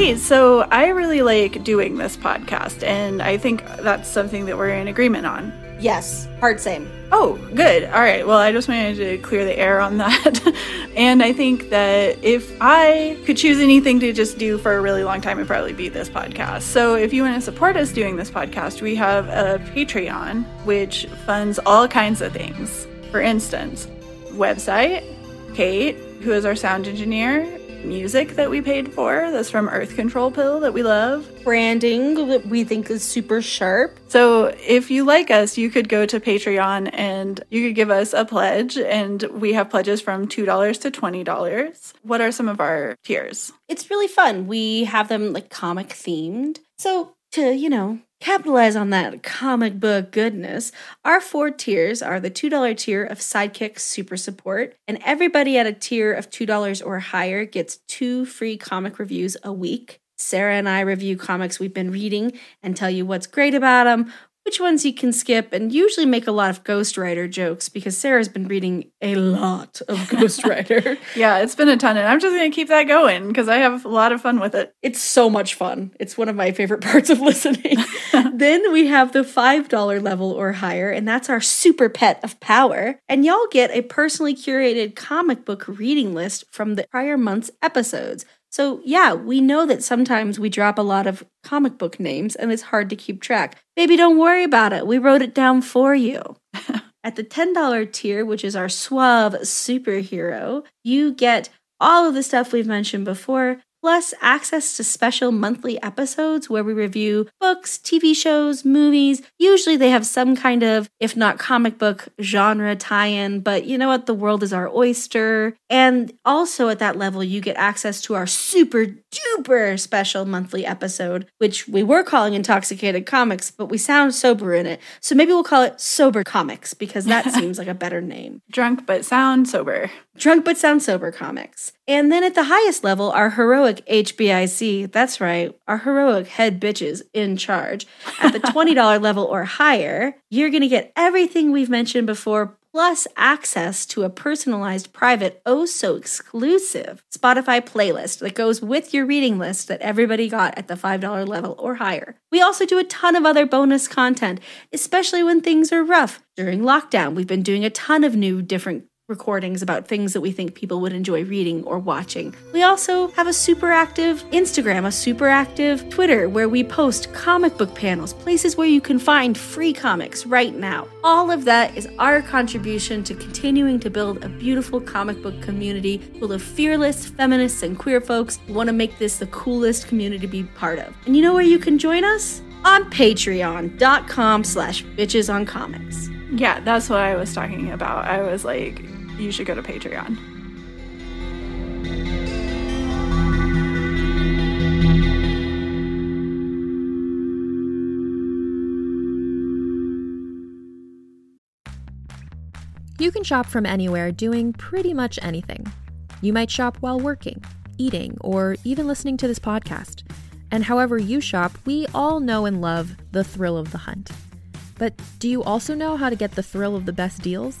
Hey, so I really like doing this podcast, and I think that's something that we're in agreement on. Yes, hard same. Oh, good. All right. Well, I just wanted to clear the air on that. and I think that if I could choose anything to just do for a really long time, it'd probably be this podcast. So if you want to support us doing this podcast, we have a Patreon, which funds all kinds of things. For instance, website, Kate, who is our sound engineer, music that we paid for that's from Earth Control Pill that we love. Branding that we think is super sharp. So if you like us, you could go to Patreon and you could give us a pledge. And we have pledges from $2 to $20. What are some of our tiers? It's really fun. We have them like comic themed. So to, you know, capitalize on that comic book goodness, our four tiers are the $2 tier of Sidekick Super Support, and everybody at a tier of $2 or higher gets two free comic reviews a week. Sarah and I review comics we've been reading and tell you what's great about them, which ones you can skip, and usually make a lot of Ghostwriter jokes because Sarah's been reading a lot of Ghostwriter. yeah, it's been a ton, and I'm just going to keep that going because I have a lot of fun with it. It's so much fun. It's one of my favorite parts of listening. then we have the $5 level or higher, and that's our super pet of power. And y'all get a personally curated comic book reading list from the prior month's episodes. So, yeah, we know that sometimes we drop a lot of comic book names and it's hard to keep track. Baby, don't worry about it. We wrote it down for you. At the $10 tier, which is our suave superhero, you get all of the stuff we've mentioned before, plus access to special monthly episodes where we review books, TV shows, movies. Usually they have some kind of, if not comic book, genre tie in, but you know what? The world is our oyster. And also at that level, you get access to our super duper special monthly episode, which we were calling Intoxicated Comics, but we sound sober in it. So maybe we'll call it Sober Comics because that seems like a better name. Drunk but sound sober. Drunk but sound sober comics. And then at the highest level, our heroic HBIC, that's right, our heroic head bitches in charge. At the $20 level or higher, you're going to get everything we've mentioned before, plus access to a personalized, private, oh so exclusive Spotify playlist that goes with your reading list that everybody got at the $5 level or higher. We also do a ton of other bonus content, especially when things are rough. During lockdown, we've been doing a ton of new different recordings about things that we think people would enjoy reading or watching. We also have a super active Instagram, a super active Twitter where we post comic book panels, places where you can find free comics right now. All of that is our contribution to continuing to build a beautiful comic book community full of fearless feminists and queer folks who want to make this the coolest community to be part of. And you know where you can join us? On patreon.com slash bitches on comics. Yeah, that's what I was talking about. I was like, you should go to Patreon. You can shop from anywhere doing pretty much anything. You might shop while working, eating, or even listening to this podcast. And however you shop, we all know and love the thrill of the hunt. But do you also know how to get the thrill of the best deals?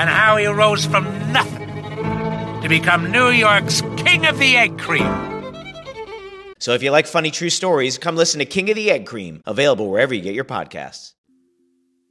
and how he rose from nothing to become New York's King of the Egg Cream. So if you like funny true stories, come listen to King of the Egg Cream, available wherever you get your podcasts.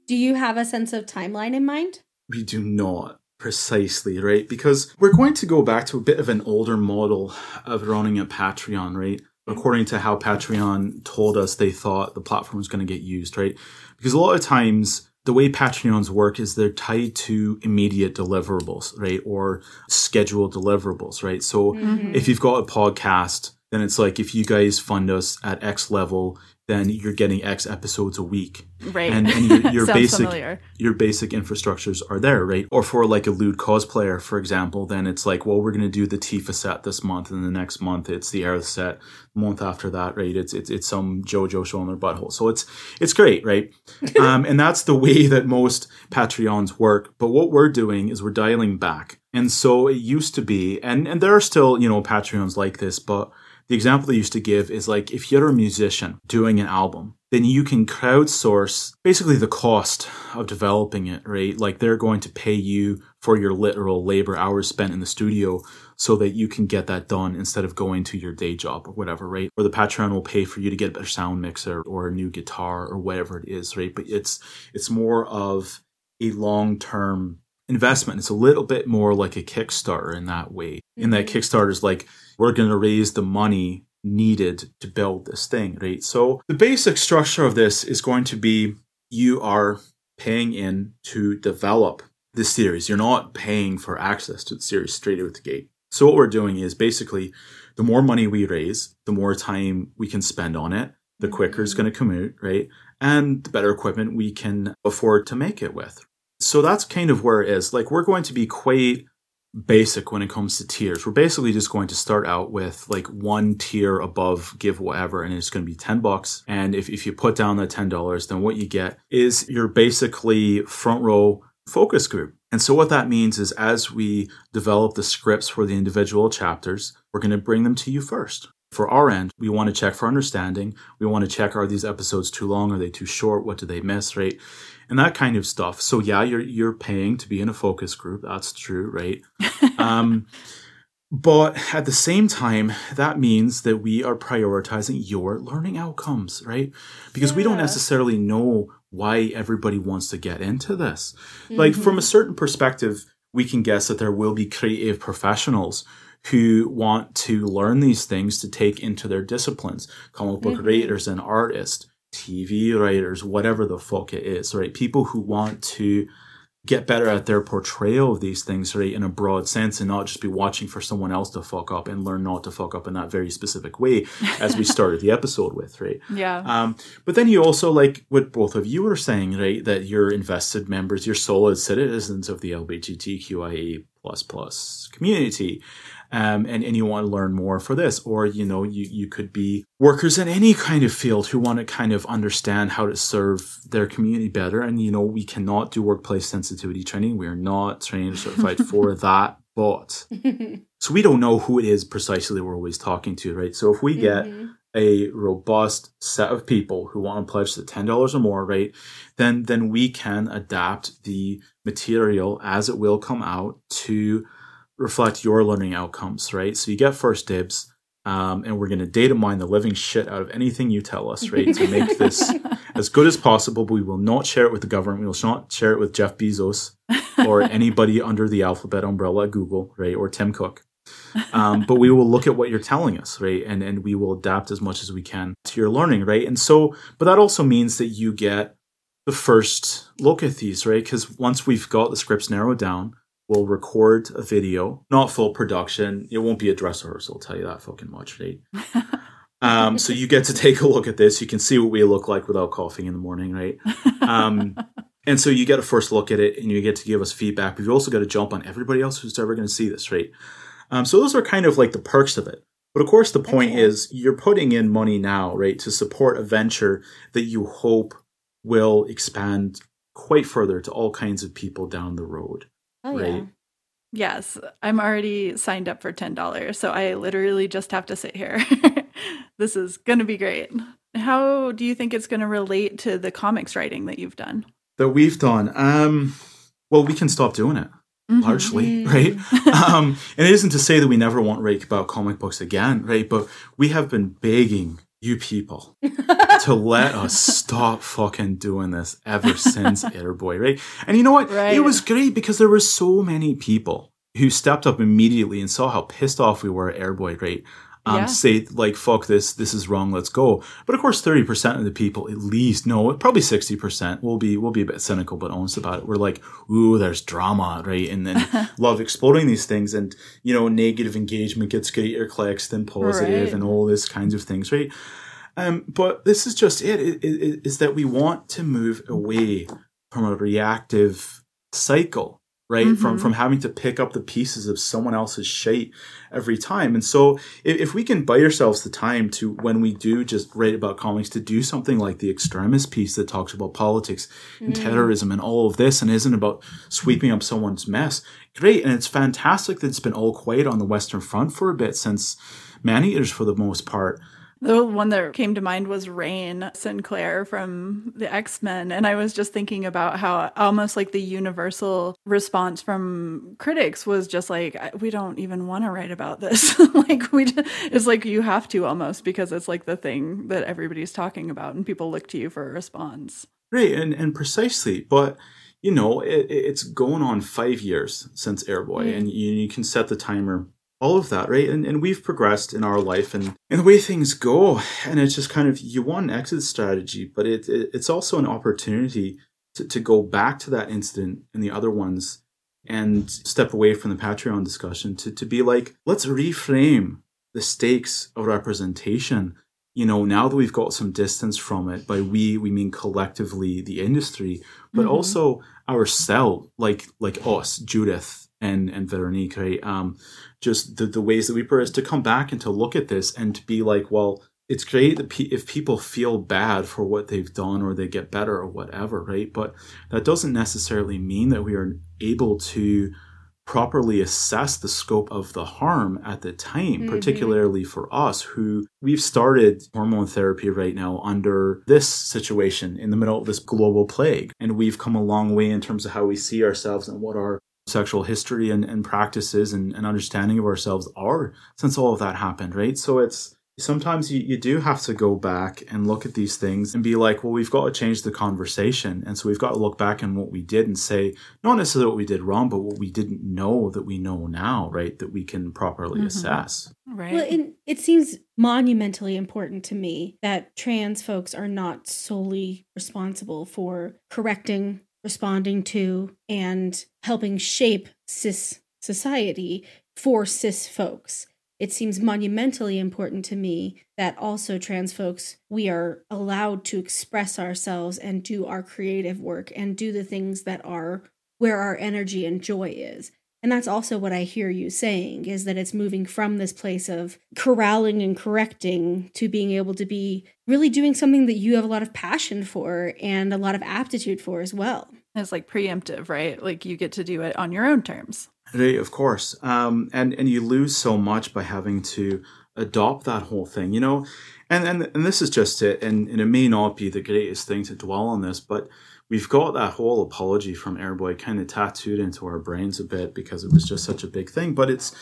Do you have a sense of timeline in mind? We do not precisely, right? Because we're going to go back to a bit of an older model of running a Patreon, right? According to how Patreon told us they thought the platform was going to get used, right? Because a lot of times the way Patreons work is they're tied to immediate deliverables, right? Or scheduled deliverables, right? So Mm-hmm. if you've got a podcast, then it's like if you guys fund us at X level, then you're getting X episodes a week. Right. And, and your, your basic familiar. your basic infrastructures are there, right? Or for like a lewd cosplayer, for example, then it's like, well, we're going to do the Tifa set this month, and the next month it's the Aerith set. The month after that, right? It's it's it's some JoJo showing their butthole. So it's it's great, right? um, and that's the way that most Patreons work. But what we're doing is we're dialing back. And so it used to be, and and there are still you know Patreons like this, but the example they used to give is like if you're a musician doing an album, then you can crowdsource basically the cost of developing it, right? Like they're going to pay you for your literal labor hours spent in the studio so that you can get that done instead of going to your day job or whatever, right? Or the Patreon will pay for you to get a better sound mixer or a new guitar or whatever it is, right? But it's it's more of a long-term investment. It's a little bit more like a Kickstarter in that way. In that mm-hmm. Kickstarter is like we're going to raise the money needed to build this thing, right? So the basic structure of this is going to be you are paying in to develop the series. You're not paying for access to the series straight out the gate. So what we're doing is basically the more money we raise, the more time we can spend on it, the quicker it's mm-hmm. going to come out, right? And the better equipment we can afford to make it with. So that's kind of where it is. Like we're going to be quite basic when it comes to tiers. We're basically just going to start out with like one tier above give whatever, and it's going to be 10 bucks. And if, if you put down that $10, then what you get is your basically front row focus group. And so what that means is as we develop the scripts for the individual chapters, we're going to bring them to you first. For our end, we want to check for understanding. We want to check are these episodes too long? Are they too short? What do they miss? Right? And that kind of stuff. So yeah, you're you're paying to be in a focus group. That's true, right? um, but at the same time, that means that we are prioritizing your learning outcomes, right? Because we don't necessarily know why everybody wants to get into this. Like from a certain perspective, we can guess that there will be creative professionals who want to learn these things to take into their disciplines, comic book writers and artists, TV writers, whatever the fuck it is, right? People who want to get better at their portrayal of these things, right, in a broad sense and not just be watching for someone else to fuck up and learn not to fuck up in that very specific way as we started the episode with, right? Yeah. Um, but then you also like what both of you were saying, right? That you're invested members, you're solid citizens of the LGBTQIA plus plus community. Um, and, and you want to learn more for this, or you know, you, you could be workers in any kind of field who want to kind of understand how to serve their community better. And you know, we cannot do workplace sensitivity training. We are not trained or certified for that, but so we don't know who it is precisely we're always talking to, right? So if we get a robust set of people who want to pledge the ten dollars or more, right? Then then we can adapt the material as it will come out to reflect your learning outcomes, right? So you get first dibs. Um, and we're going to data mine the living shit out of anything you tell us, right? To make this as good as possible, but we will not share it with the government. We will not share it with Jeff Bezos or anybody under the alphabet umbrella at Google, right? Or Tim Cook. Um, but we will look at what you're telling us, right? And and we will adapt as much as we can to your learning, right? And so, but that also means that you get the first look at these, right? Because once we've got the scripts narrowed down, we'll record a video, not full production. It won't be a dress rehearsal, I'll tell you that fucking much, right? Um, so you get to take a look at this. You can see what we look like without coughing in the morning, right? Um, and so you get a first look at it and you get to give us feedback. But you've also got to jump on everybody else who's ever going to see this, right? Um, so those are kind of like the perks of it. But of course, the point is you're putting in money now, right, to support a venture that you hope will expand quite further to all kinds of people down the road, Oh right? yeah. Yes, I'm already signed up for $10, so I literally just have to sit here. this is going to be great. How do you think it's going to relate to the comics writing that you've done? That we've done. Um, well, we can stop doing it. Mm-hmm. Largely, right? um, and it isn't to say that we never want to write about comic books again, right? But we have been begging you people to let us stop fucking doing this ever since Airboy, right? And you know what? Right. It was great because there were so many people who stepped up immediately and saw how pissed off we were at Airboy, right? Um, Yeah. Say like, "Fuck this! This is wrong. Let's go." But of course, thirty percent of the people, at least, no, probably sixty percent, will be will be a bit cynical but honest about it. We're like, "Ooh, there's drama, right?" And then love exploring these things, and you know, negative engagement gets greater clicks than positive, Right. and all this kinds of things, right? Um, but this is just it, it, it. Is that we want to move away from a reactive cycle, right? From Mhm. from having to pick up the pieces of someone else's shit every time. And so, if, if we can buy ourselves the time to, when we do just write about comics, to do something like the extremist piece that talks about politics and terrorism and all of this, and isn't about sweeping up someone's mess, great. And it's fantastic that it's been all quiet on the Western Front for a bit since Maneaters, for the most part. The one that came to mind was Rahne Sinclair from the X Men. And I was just thinking about how almost like the universal response from critics was just like, we don't even want to write about this. like, we, ju- it's like you have to almost because it's like the thing that everybody's talking about and people look to you for a response. Right, and, and precisely. But, you know, it, it- it's going on five years since Airboy, mm. and you, you can set the timer, all of that, right? And, and we've progressed in our life and, and the way things go. And it's just kind of, you want an exit strategy, but it, it it's also an opportunity to, to go back to that incident and the other ones and step away from the Patreon discussion to, to be like, let's reframe the stakes of representation you know, now that we've got some distance from it, by we we mean collectively the industry, but Mhm. also ourselves, like like us, Judith and and Veronique, right? Um, just the the ways that we progress to come back and to look at this and to be like, well, it's great that pe- if people feel bad for what they've done or they get better or whatever, right? But that doesn't necessarily mean that we are able to properly assess the scope of the harm at the time, Mhm. particularly for us who we've started hormone therapy right now under this situation in the middle of this global plague. And we've come a long way in terms of how we see ourselves and what our sexual history and, and practices and, and understanding of ourselves are since all of that happened, right? So it's sometimes you, you do have to go back and look at these things and be like, well, we've got to change the conversation. And so we've got to look back on what we did and say, not necessarily what we did wrong, but what we didn't know that we know now, right? That we can properly Mhm. assess. Right. Well, and it seems monumentally important to me that trans folks are not solely responsible for correcting, responding to, and helping shape cis society for cis folks. It seems monumentally important to me that also trans folks, we are allowed to express ourselves and do our creative work and do the things that are where our energy and joy is. And that's also what I hear you saying is that it's moving from this place of corralling and correcting to being able to be really doing something that you have a lot of passion for and a lot of aptitude for as well. it's like preemptive, right? Like you get to do it on your own terms. Right, of course. Um, and and you lose so much by having to adopt that whole thing, you know. And and and this is just it. And, and it may not be the greatest thing to dwell on this, but we've got that whole apology from Airboy kind of tattooed into our brains a bit because it was just such a big thing. But it's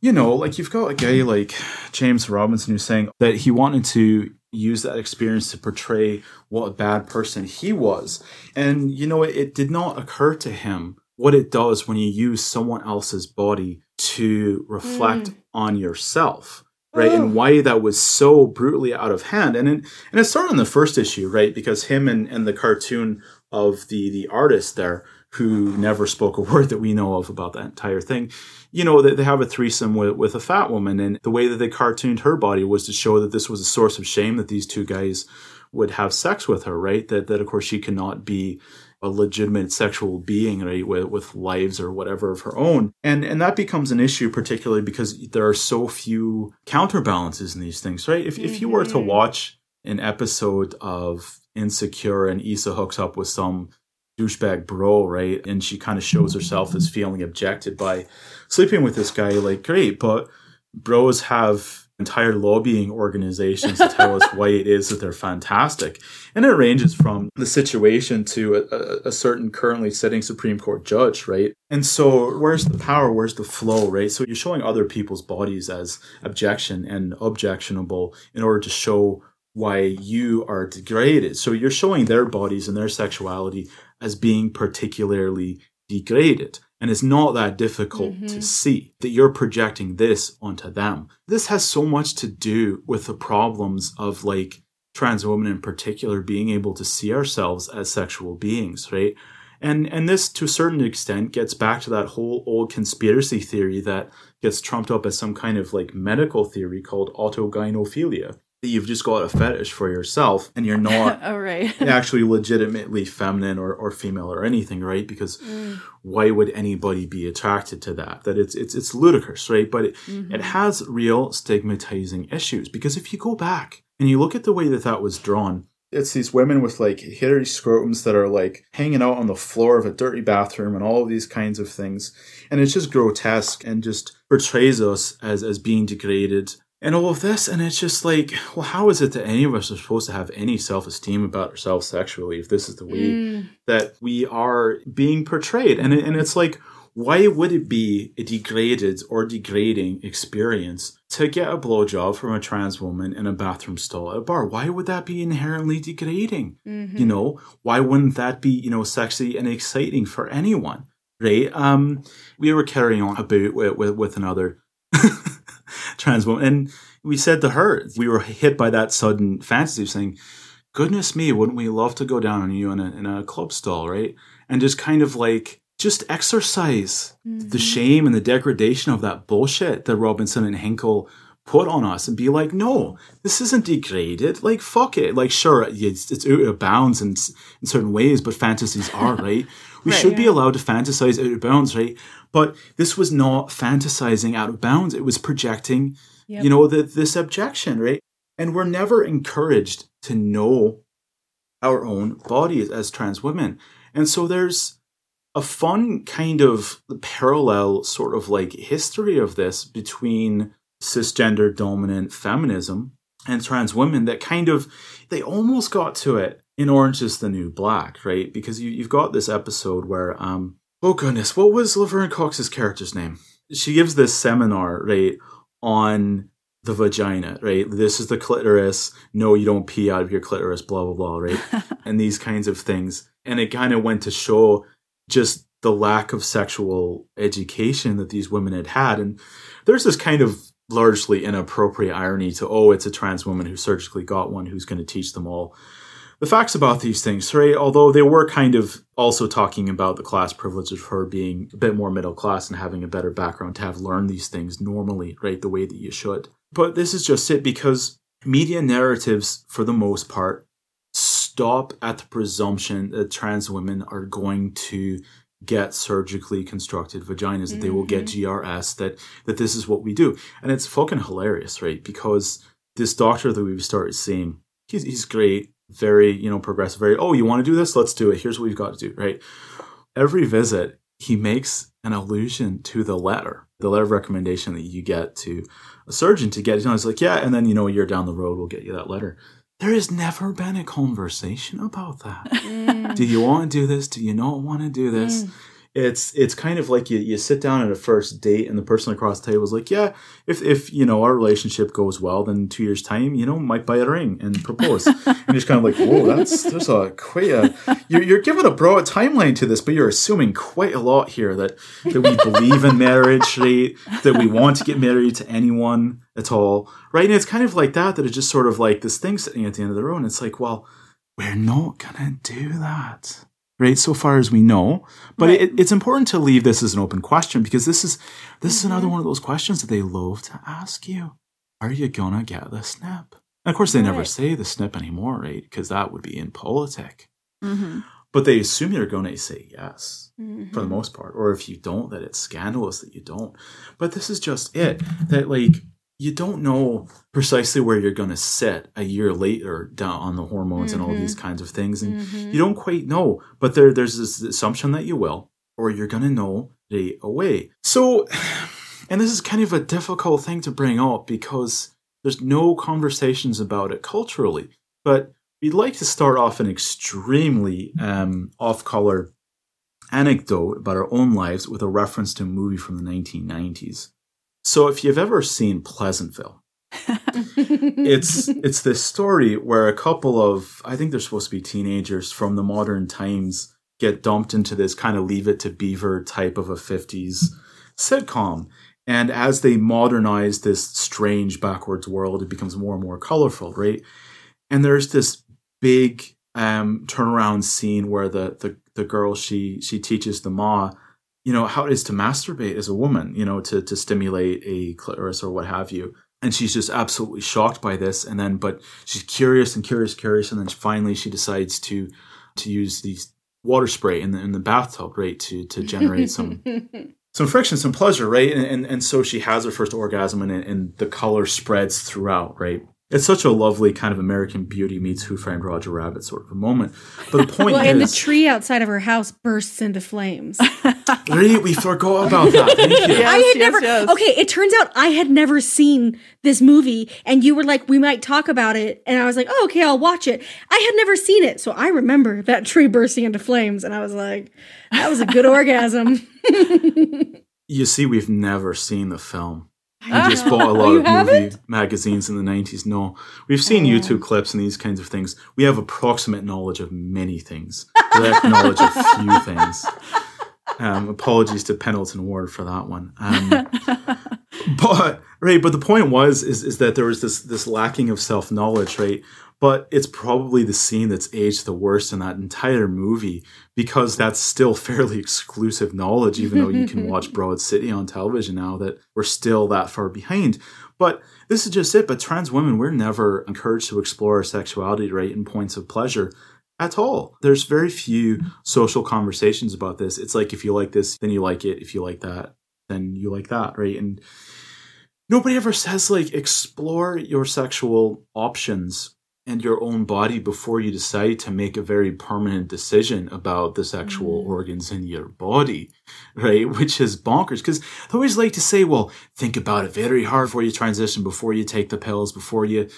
you know, like you've got a guy like James Robinson who's saying that he wanted to use that experience to portray what a bad person he was. And, you know, it, it did not occur to him what it does when you use someone else's body to reflect mm. on yourself. Right. And why that was so brutally out of hand. And in, and it started in the first issue, right? Because him and, and the cartoon of the the artist there who never spoke a word that we know of about that entire thing. You know, they, they have a threesome with, with a fat woman, and the way that they cartooned her body was to show that this was a source of shame that these two guys would have sex with her, right? That that of course she cannot be a legitimate sexual being, right, with, with lives or whatever of her own. And and that becomes an issue, particularly because there are so few counterbalances in these things, right? If if you were to Mhm. watch an episode of Insecure and Issa hooks up with some douchebag bro, right? And she kind of shows herself as feeling objected by sleeping with this guy. Like, great, but bros have entire lobbying organizations to tell us why it is that they're fantastic. And it ranges from the situation to a, a, certain currently sitting Supreme Court judge, right? And so where's the power? Where's the flow, right? So you're showing other people's bodies as objection and objectionable in order to show why you are degraded. So you're showing their bodies and their sexuality as being particularly degraded. And it's not that difficult mm-hmm. to see that you're projecting this onto them. This has so much to do with the problems of like trans women in particular being able to see ourselves as sexual beings, right? And and this to a certain extent gets back to that whole old conspiracy theory that gets trumped up as some kind of like medical theory called autogynephilia you've just got a fetish for yourself and you're not oh, right. actually legitimately feminine or, or female or anything, right? Because mm. why would anybody be attracted to that? That it's it's it's ludicrous, right? But it, mm-hmm. it has real stigmatizing issues because if you go back and you look at the way that that was drawn, it's these women with like hairy scrotums that are like hanging out on the floor of a dirty bathroom and all of these kinds of things. And it's just grotesque and just portrays us as, as being degraded and all of this. And it's just like, well, how is it that any of us are supposed to have any self esteem about ourselves sexually if this is the way mm. that we are being portrayed? And, and it's like, why would it be a degraded or degrading experience to get a blowjob from a trans woman in a bathroom stall at a bar? Why would that be inherently degrading? Mm-hmm. You know, why wouldn't that be, you know, sexy and exciting for anyone? Right? Um, we were carrying on a bit with, with, with another trans woman. And we said to her, we were hit by that sudden fantasy of saying, goodness me, wouldn't we love to go down on you in a, in a club stall, right? And just kind of like, just exercise mm-hmm. the shame and the degradation of that bullshit that Robinson and Hinkle put on us and be like, no, this isn't degraded. Like, fuck it. Like, sure, it's, it's out of bounds in, in certain ways, but fantasies are, right? We right, should yeah. be allowed to fantasize out of bounds, right? But this was not fantasizing out of bounds. It was projecting, yep. you know, the, this objection, right? And we're never encouraged to know our own bodies as trans women. And so there's a fun kind of parallel sort of like history of this between cisgender dominant feminism and trans women that kind of they almost got to it in Orange is the New Black, right? Because you, you've got this episode where um oh goodness, what was Laverne Cox's character's name? She gives this seminar, right, on the vagina, right? This is the clitoris. No, you don't pee out of your clitoris, blah, blah, blah, right? and these kinds of things. And it kind of went to show just the lack of sexual education that these women had had. And there's this kind of largely inappropriate irony to, oh, it's a trans woman who surgically got one who's going to teach them all the facts about these things, right? Although they were kind of also talking about the class privilege of her being a bit more middle class and having a better background to have learned these things normally, right? The way that you should. But this is just it because media narratives, for the most part, stop at the presumption that trans women are going to get surgically constructed vaginas, mm-hmm. that they will get mm-hmm. GRS, that that this is what we do. And it's fucking hilarious, right? Because this doctor that we've started seeing, he's, he's great very, you know, progressive, very, oh, you want to do this? Let's do it. Here's what we've got to do, right? Every visit, he makes an allusion to the letter, the letter of recommendation that you get to a surgeon to get it done. It's like, yeah, and then, you know, you're down the road, we'll get you that letter. There has never been a conversation about that. Mm. do you want to do this? Do you not want to do this? It's it's kind of like you, you sit down at a first date and the person across the table is like, yeah, if if you know our relationship goes well, then two years time, you know, might buy a ring and propose. and you're just kind of like, whoa, that's there's a quite a you're you're giving a broad timeline to this, but you're assuming quite a lot here that that we believe in marriage, right? That we want to get married to anyone at all, right? And it's kind of like that that it's just sort of like this thing sitting at the end of the road, and it's like, well, we're not gonna do that right so far as we know but right. it, it's important to leave this as an open question because this is this mm-hmm. is another mm-hmm. one of those questions that they love to ask you are you gonna get the snip and of course they right. never say the snip anymore right because that would be in politic mm-hmm. but they assume you're gonna say yes mm-hmm. for the most part or if you don't that it's scandalous that you don't but this is just it that like you don't know precisely where you're going to sit a year later down on the hormones and all these kinds of things and you don't quite know but there there's this assumption that you will or you're going to know day away. So and this is kind of a difficult thing to bring up because there's no conversations about it culturally but we'd like to start off an extremely um, off-color anecdote about our own lives with a reference to a movie from the 1990s so if you've ever seen pleasantville it's it's this story where a couple of I think they're supposed to be teenagers from the modern times get dumped into this kind of leave it to beaver type of a 50s sitcom. And as they modernize this strange backwards world it becomes more and more colorful right? And there's this big um turnaround scene where the the, the girl she she teaches the ma you know how it is to masturbate as a woman you know to to stimulate a clitoris or what have you. And she's just absolutely shocked by this. And then but she's curious and curious curious. And then finally she decides to to use these water spray in the in the bathtub right to to generate some some friction some pleasure right? And and, and so she has her first orgasm and, and the color spreads throughout right it's such a lovely kind of American Beauty meets Who Framed Roger Rabbit sort of a moment. But the point well, is, and the tree outside of her house bursts into flames. Really, we forgot about that. Thank you. Yes, I had yes, never. yes. Okay, it turns out I had never seen this movie, and you were like, "We might talk about it," and I was like, "Oh, okay, I'll watch it." I had never seen it, so I remember that tree bursting into flames, and I was like, "That was a good orgasm." You see, we've never seen the film. We I just bought a lot of movie haven't? magazines in the 90s. No, we've seen Oh. YouTube clips and these kinds of things. We have approximate knowledge of many things, direct knowledge of few things. Um, apologies to Pendleton Ward for that one. Um, but right, but the point was is is that there was this this lacking of self knowledge, right? But it's probably the scene that's aged the worst in that entire movie because that's still fairly exclusive knowledge, even though you can watch Broad City on television now that we're still that far behind. But this is just it. But trans women, we're never encouraged to explore our sexuality, right, in points of pleasure at all. There's very few social conversations about this. It's like if you like this, then you like it. If you like that, then you like that, right? And nobody ever says like explore your sexual options and your own body before you decide to make a very permanent decision about the sexual mm. organs in your body, right? Which is bonkers because they always like to say, well, think about it very hard before you transition, before you take the pills, before you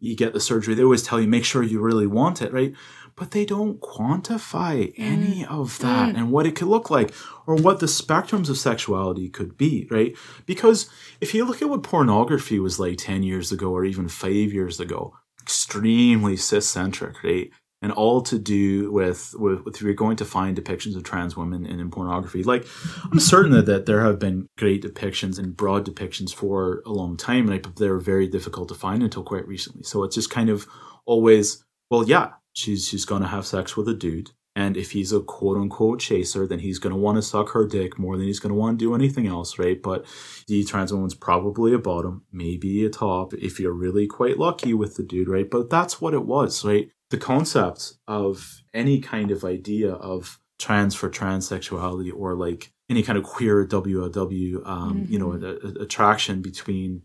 you get the surgery. They always tell you make sure you really want it, right? But they don't quantify any mm. of that mm. and what it could look like or what the spectrums of sexuality could be, right? Because if you look at what pornography was like 10 years ago or even five years ago, extremely cis-centric, right? And all to do with, with, with you're going to find depictions of trans women in, in pornography. Like, I'm certain that, that there have been great depictions and broad depictions for a long time, right? But they're very difficult to find until quite recently. So it's just kind of always, well, yeah, she's she's gonna have sex with a dude. And if he's a quote unquote chaser, then he's going to want to suck her dick more than he's going to want to do anything else, right? But the trans woman's probably a bottom, maybe a top, if you're really quite lucky with the dude, right? But that's what it was, right? The concept of any kind of idea of trans for transsexuality or like any kind of queer WLW, um, you know, a, a- attraction between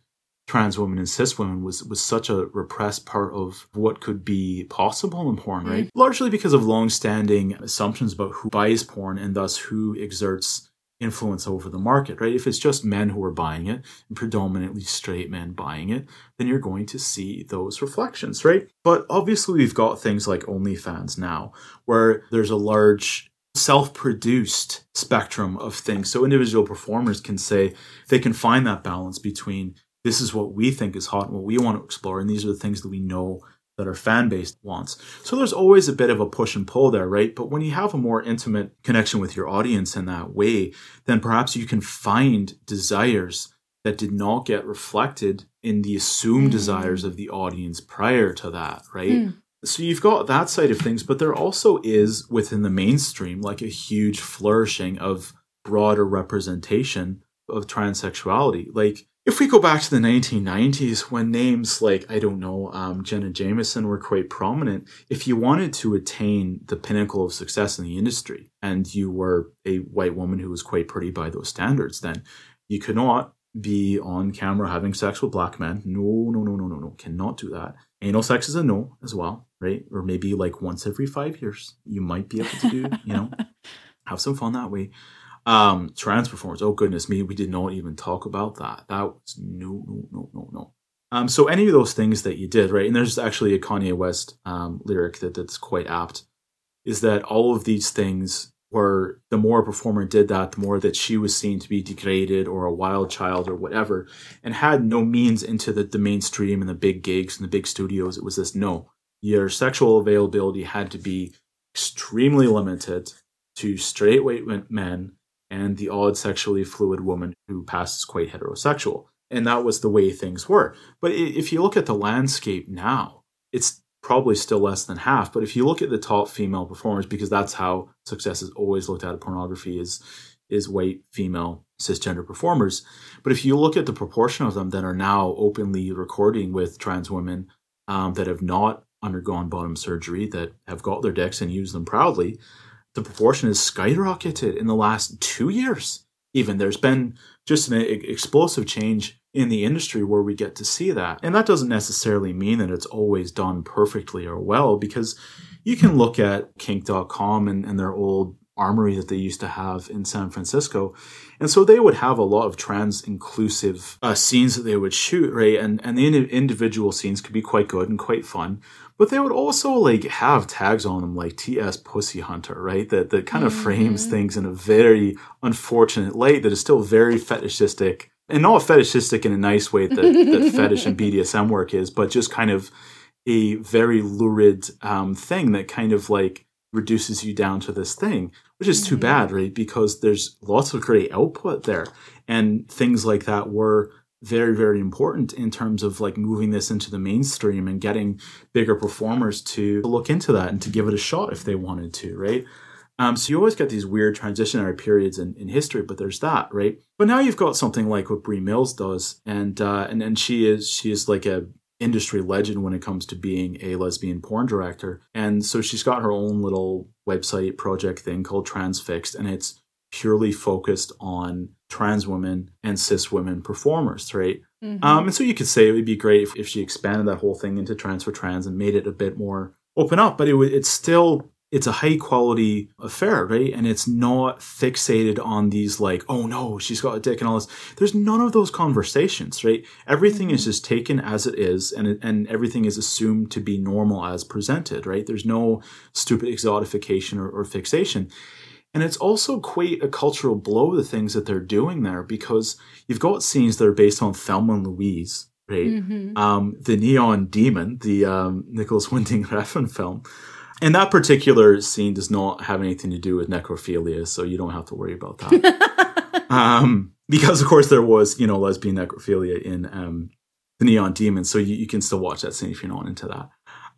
trans women and cis women was was such a repressed part of what could be possible in porn, right? Mm-hmm. Largely because of long-standing assumptions about who buys porn and thus who exerts influence over the market, right? If it's just men who are buying it, and predominantly straight men buying it, then you're going to see those reflections, right? But obviously we've got things like OnlyFans now, where there's a large self-produced spectrum of things. So individual performers can say they can find that balance between this is what we think is hot and what we want to explore, and these are the things that we know that our fan base wants. So there's always a bit of a push and pull there, right? But when you have a more intimate connection with your audience in that way, then perhaps you can find desires that did not get reflected in the assumed mm. desires of the audience prior to that, right? Mm. So you've got that side of things, but there also is within the mainstream like a huge flourishing of broader representation of transsexuality. Like if we go back to the 1990s when names like I don't know um, Jenna Jameson were quite prominent, if you wanted to attain the pinnacle of success in the industry and you were a white woman who was quite pretty by those standards, then you could not be on camera having sex with black men. No, no, no, no, no, no. Cannot do that. Anal sex is a no as well, right? Or maybe like once every five years, you might be able to do, you know, have some fun that way. Um, trans performers, oh goodness me, we did not even talk about that. That was no, no, no, no, no. Um, so any of those things that you did, right? And there's actually a Kanye West um, lyric that that's quite apt, is that all of these things were the more a performer did that, the more that she was seen to be degraded or a wild child or whatever, and had no means into the, the mainstream and the big gigs and the big studios. It was this no, your sexual availability had to be extremely limited to straight white men and the odd sexually fluid woman who passes quite heterosexual. And that was the way things were. But if you look at the landscape now, it's probably still less than half. But if you look at the top female performers, because that's how success is always looked at in pornography, is is white female cisgender performers. But if you look at the proportion of them that are now openly recording with trans women um, that have not undergone bottom surgery, that have got their dicks and use them proudly, the proportion has skyrocketed in the last two years. Even there's been just an explosive change in the industry where we get to see that. And that doesn't necessarily mean that it's always done perfectly or well, because you can look at kink.com and, and their old armory that they used to have in San Francisco. And so they would have a lot of trans inclusive uh, scenes that they would shoot, right? And, and the individual scenes could be quite good and quite fun. But they would also like have tags on them like TS Pussy Hunter, right? That that kind of mm-hmm. frames things in a very unfortunate light that is still very fetishistic and not fetishistic in a nice way that, that fetish and BDSM work is, but just kind of a very lurid um, thing that kind of like reduces you down to this thing, which is too mm-hmm. bad, right? Because there's lots of great output there. And things like that were very, very important in terms of like moving this into the mainstream and getting bigger performers to look into that and to give it a shot if they wanted to, right? Um, so you always get these weird transitionary periods in, in history, but there's that, right? But now you've got something like what Bree Mills does, and uh, and and she is she is like a industry legend when it comes to being a lesbian porn director, and so she's got her own little website project thing called Transfixed, and it's purely focused on trans women and cis women performers, right? Mm-hmm. Um, and so you could say it would be great if, if she expanded that whole thing into trans for trans and made it a bit more open up, but it would it's still it's a high quality affair, right? And it's not fixated on these like, oh no, she's got a dick and all this. There's none of those conversations, right? Everything mm-hmm. is just taken as it is, and and everything is assumed to be normal as presented, right? There's no stupid exotification or, or fixation. And it's also quite a cultural blow, the things that they're doing there, because you've got scenes that are based on Thelma and Louise, right? Mm-hmm. Um, the Neon Demon, the um, Nicolas Winding Refn film. And that particular scene does not have anything to do with necrophilia, so you don't have to worry about that. um, because, of course, there was, you know, lesbian necrophilia in um, the Neon Demon, so you, you, can still watch that scene if you're not into that.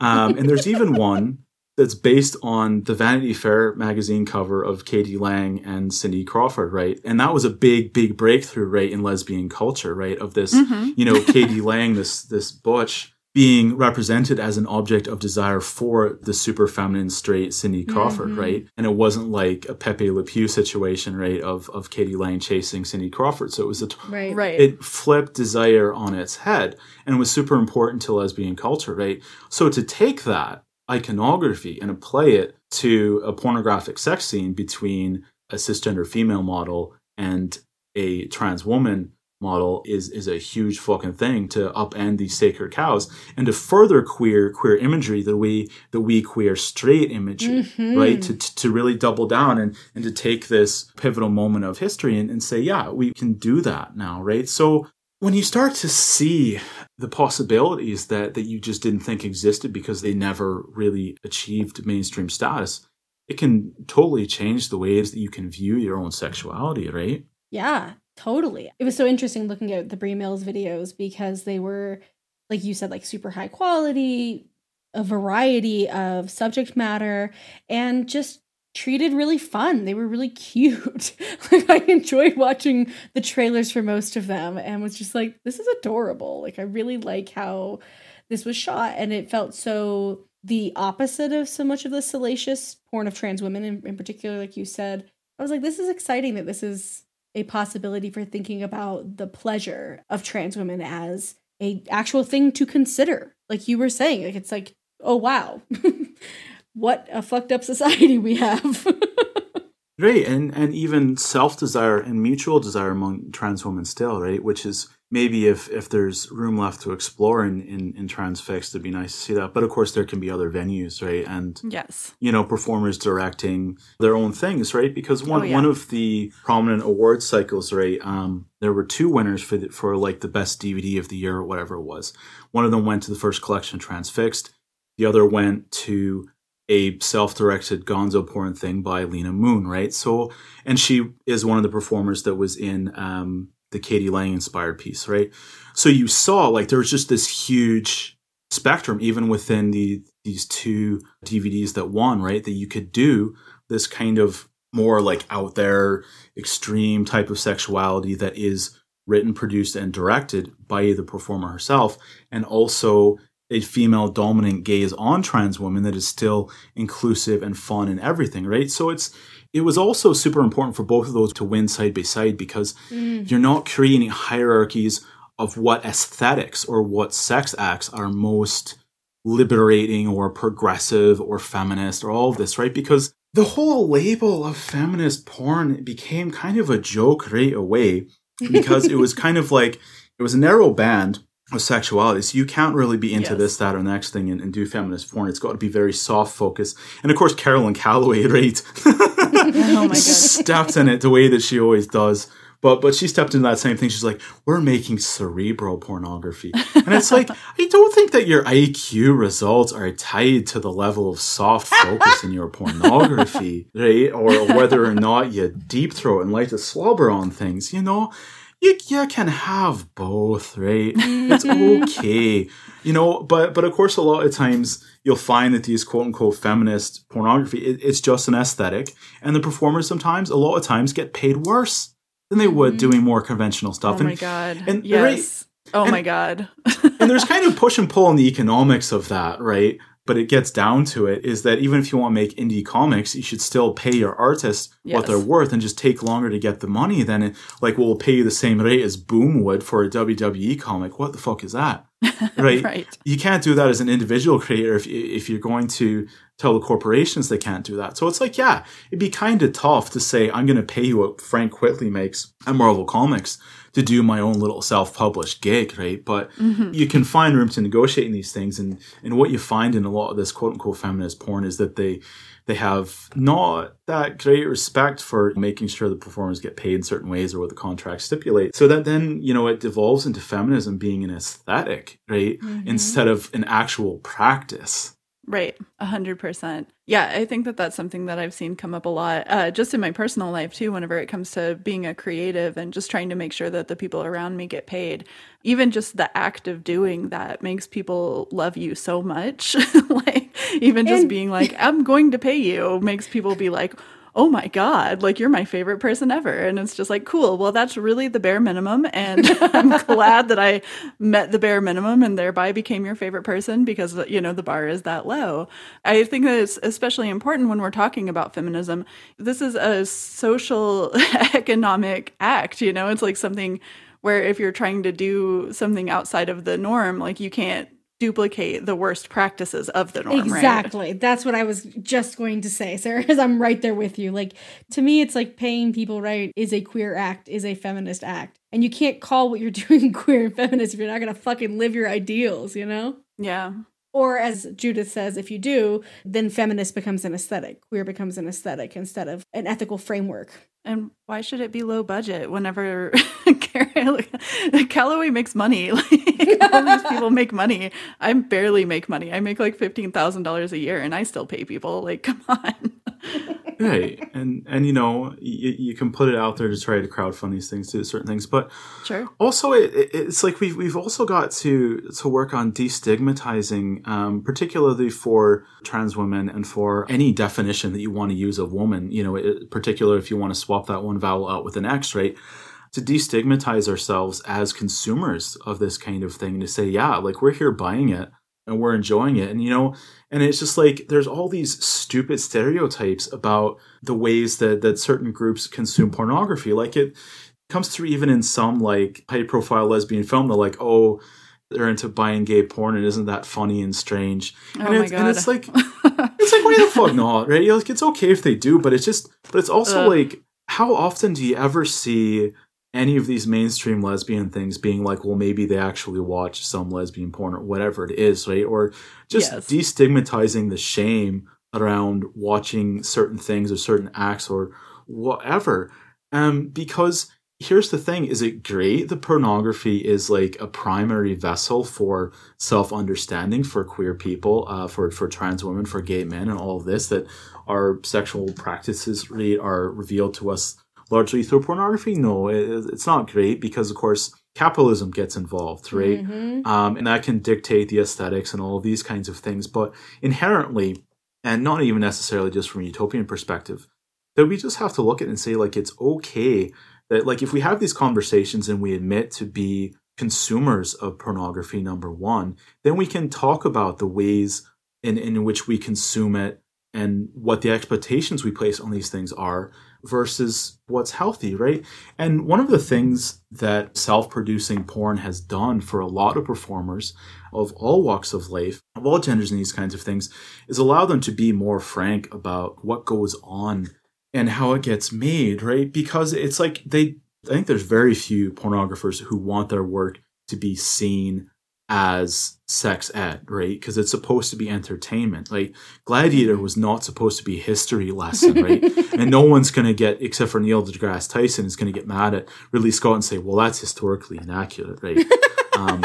Um, and there's even one that's based on the Vanity Fair magazine cover of k.d. lang and Cindy Crawford, right? And that was a big, big breakthrough, right, in lesbian culture, right? Of this, mm-hmm. you know, k.d. lang, this this butch being represented as an object of desire for the super feminine straight Cindy Crawford, mm-hmm. right? And it wasn't like a Pepe Le Pew situation, right? Of of k.d. lang chasing Cindy Crawford. So it was a right, right. It flipped desire on its head, and it was super important to lesbian culture, right? So to take that iconography and apply it to a pornographic sex scene between a cisgender female model and a trans woman model is is a huge fucking thing to upend these sacred cows and to further queer queer imagery the way that we queer straight imagery mm-hmm. right to, to really double down and and to take this pivotal moment of history and, and say yeah we can do that now right so when you start to see the possibilities that that you just didn't think existed because they never really achieved mainstream status it can totally change the ways that you can view your own sexuality right? Yeah totally. It was so interesting looking at the Bree Mills videos because they were like you said like super high quality a variety of subject matter and just treated really fun. They were really cute. like I enjoyed watching the trailers for most of them and was just like this is adorable. Like I really like how this was shot and it felt so the opposite of so much of the salacious porn of trans women in, in particular like you said. I was like this is exciting that this is a possibility for thinking about the pleasure of trans women as a actual thing to consider. Like you were saying, like it's like, oh wow, what a fucked up society we have. Right, and and even self desire and mutual desire among trans women still, right? Which is maybe if if there's room left to explore in in, in transfix, it'd be nice to see that. But of course, there can be other venues, right? And yes, you know, performers directing their own things, right? Because one Oh, yeah. one of the prominent award cycles, right? Um, there were two winners for the, for like the best DVD of the year or whatever it was. One of them went to the first collection, Transfixed. The other went to a self-directed gonzo porn thing by Lena Moon, right? So, and she is one of the performers that was in um, the k.d. lang inspired piece, right? So you saw like there was just this huge spectrum even within the these two DVDs that won, right? That you could do this kind of more like out there extreme type of sexuality that is written, produced, and directed by the performer herself, and also a female dominant gaze on trans women that is still inclusive and fun and everything, right? So it's it was also super important for both of those to win side by side because mm. you're not creating hierarchies of what aesthetics or what sex acts are most liberating or progressive or feminist or all of this, right? Because the whole label of feminist porn became kind of a joke right away because it was kind of like it was a narrow band of sexuality. So you can't really be into Yes. this, that, or next thing and, and do feminist porn. It's got to be very soft focus. And of course, Caroline Calloway, right? oh my stepped in it the way that she always does. But but she stepped into that same thing. She's like, we're making cerebral pornography, and it's like I don't think that your IQ results are tied to the level of soft focus in your pornography, right? Or whether or not you deep throat and like to slobber on things. You know, you you can have both, right? It's okay, you know. But but of course, a lot of times you'll find that these quote unquote feminist pornography, it, it's just an aesthetic, and the performers sometimes, a lot of times, get paid worse than they would mm-hmm. doing more conventional stuff. oh my and, god, and- yes, oh and- my god, and there's kind of push and pull in the economics of that, right? But it gets down to it is that even if you want to make indie comics, you should still pay your artists what they're worth and just take longer to get the money than it, like we'll pay you the same rate as Boom would for a WWE comic. What the fuck is that? Right? right, You can't do that as an individual creator if if you're going to tell the corporations they can't do that. So it's like, yeah, it'd be kind of tough to say I'm going to pay you what Frank Whitley makes at Marvel Comics to do my own little self-published gig, right? But mm-hmm. you can find room to negotiate in these things, and and what you find in a lot of this quote unquote feminist porn is that they they have not that great respect for making sure the performers get paid in certain ways or what the contracts stipulate. So that then, you know, it devolves into feminism being an aesthetic, right? Mm-hmm. Instead of an actual practice. Right, a hundred percent. Yeah, I think that that's something that I've seen come up a lot, uh, just in my personal life too. Whenever it comes to being a creative and just trying to make sure that the people around me get paid, even just the act of doing that makes people love you so much. like even just And- being like, "I'm going to pay you," makes people be like. Oh my God, like you're my favorite person ever. And it's just like, cool. Well, that's really the bare minimum. And I'm glad that I met the bare minimum and thereby became your favorite person because, you know, the bar is that low. I think that it's especially important when we're talking about feminism. This is a social economic act, you know, it's like something where if you're trying to do something outside of the norm, like you can't duplicate the worst practices of the norm. right? Exactly. That's what I was just going to say, Sarah, because I'm right there with you. Like, to me, it's like paying people right is a queer act, is a feminist act. And you can't call what you're doing queer and feminist if you're not going to fucking live your ideals, you know? Yeah. Or as Judith says, if you do, then feminist becomes an aesthetic. Queer becomes an aesthetic instead of an ethical framework. And why should it be low budget whenever Calloway makes money? Like all these people make money. I barely make money. I make like fifteen thousand dollars a year, and I still pay people. Like, come on. right and and you know you, you can put it out there to try to crowdfund these things do certain things but Sure. also it, it- it's like we've we've also got to to work on destigmatizing um, particularly for trans women and for any definition that you want to use of woman you know it, particularly if you want to swap that one vowel out with an x right to destigmatize ourselves as consumers of this kind of thing to say yeah like we're here buying it and we're enjoying it and you know and it's just like there's all these stupid stereotypes about the ways that that certain groups consume pornography like it comes through even in some like high profile lesbian film. They're like, oh, they're into buying gay porn and isn't that funny and strange? Oh and, my it's, and it's like it's like why the fuck not, right? You're like it's okay if they do, but it's just but it's also Ugh. like how often do you ever see any of these mainstream lesbian things being like, well, maybe they actually watch some lesbian porn or whatever it is, right? Or just Yes. destigmatizing the shame around watching certain things or certain acts or whatever. Um, because here's the thing is it great that pornography is like a primary vessel for self-understanding for queer people uh, for for trans women for gay men and all of this that our sexual practices really are revealed to us largely through pornography? No it, it's not great because of course capitalism gets involved right? Um, and that can dictate the aesthetics and all of these kinds of things. But inherently and not even necessarily just from a utopian perspective that we just have to look at it and say like it's okay that like if we have these conversations and we admit to be consumers of pornography number one then we can talk about the ways in, in which we consume it and what the expectations we place on these things are versus what's healthy right and one of the things that self-producing porn has done for a lot of performers of all walks of life of all genders and these kinds of things is allow them to be more frank about what goes on and how it gets made, right? Because it's like they, I think there's very few pornographers who want their work to be seen as sex ed, right? Because it's supposed to be entertainment. Like Gladiator was not supposed to be a history lesson, right? and no one's going to get, except for Neil deGrasse Tyson, is going to get mad at Ridley Scott and say, well, that's historically inaccurate, right? um,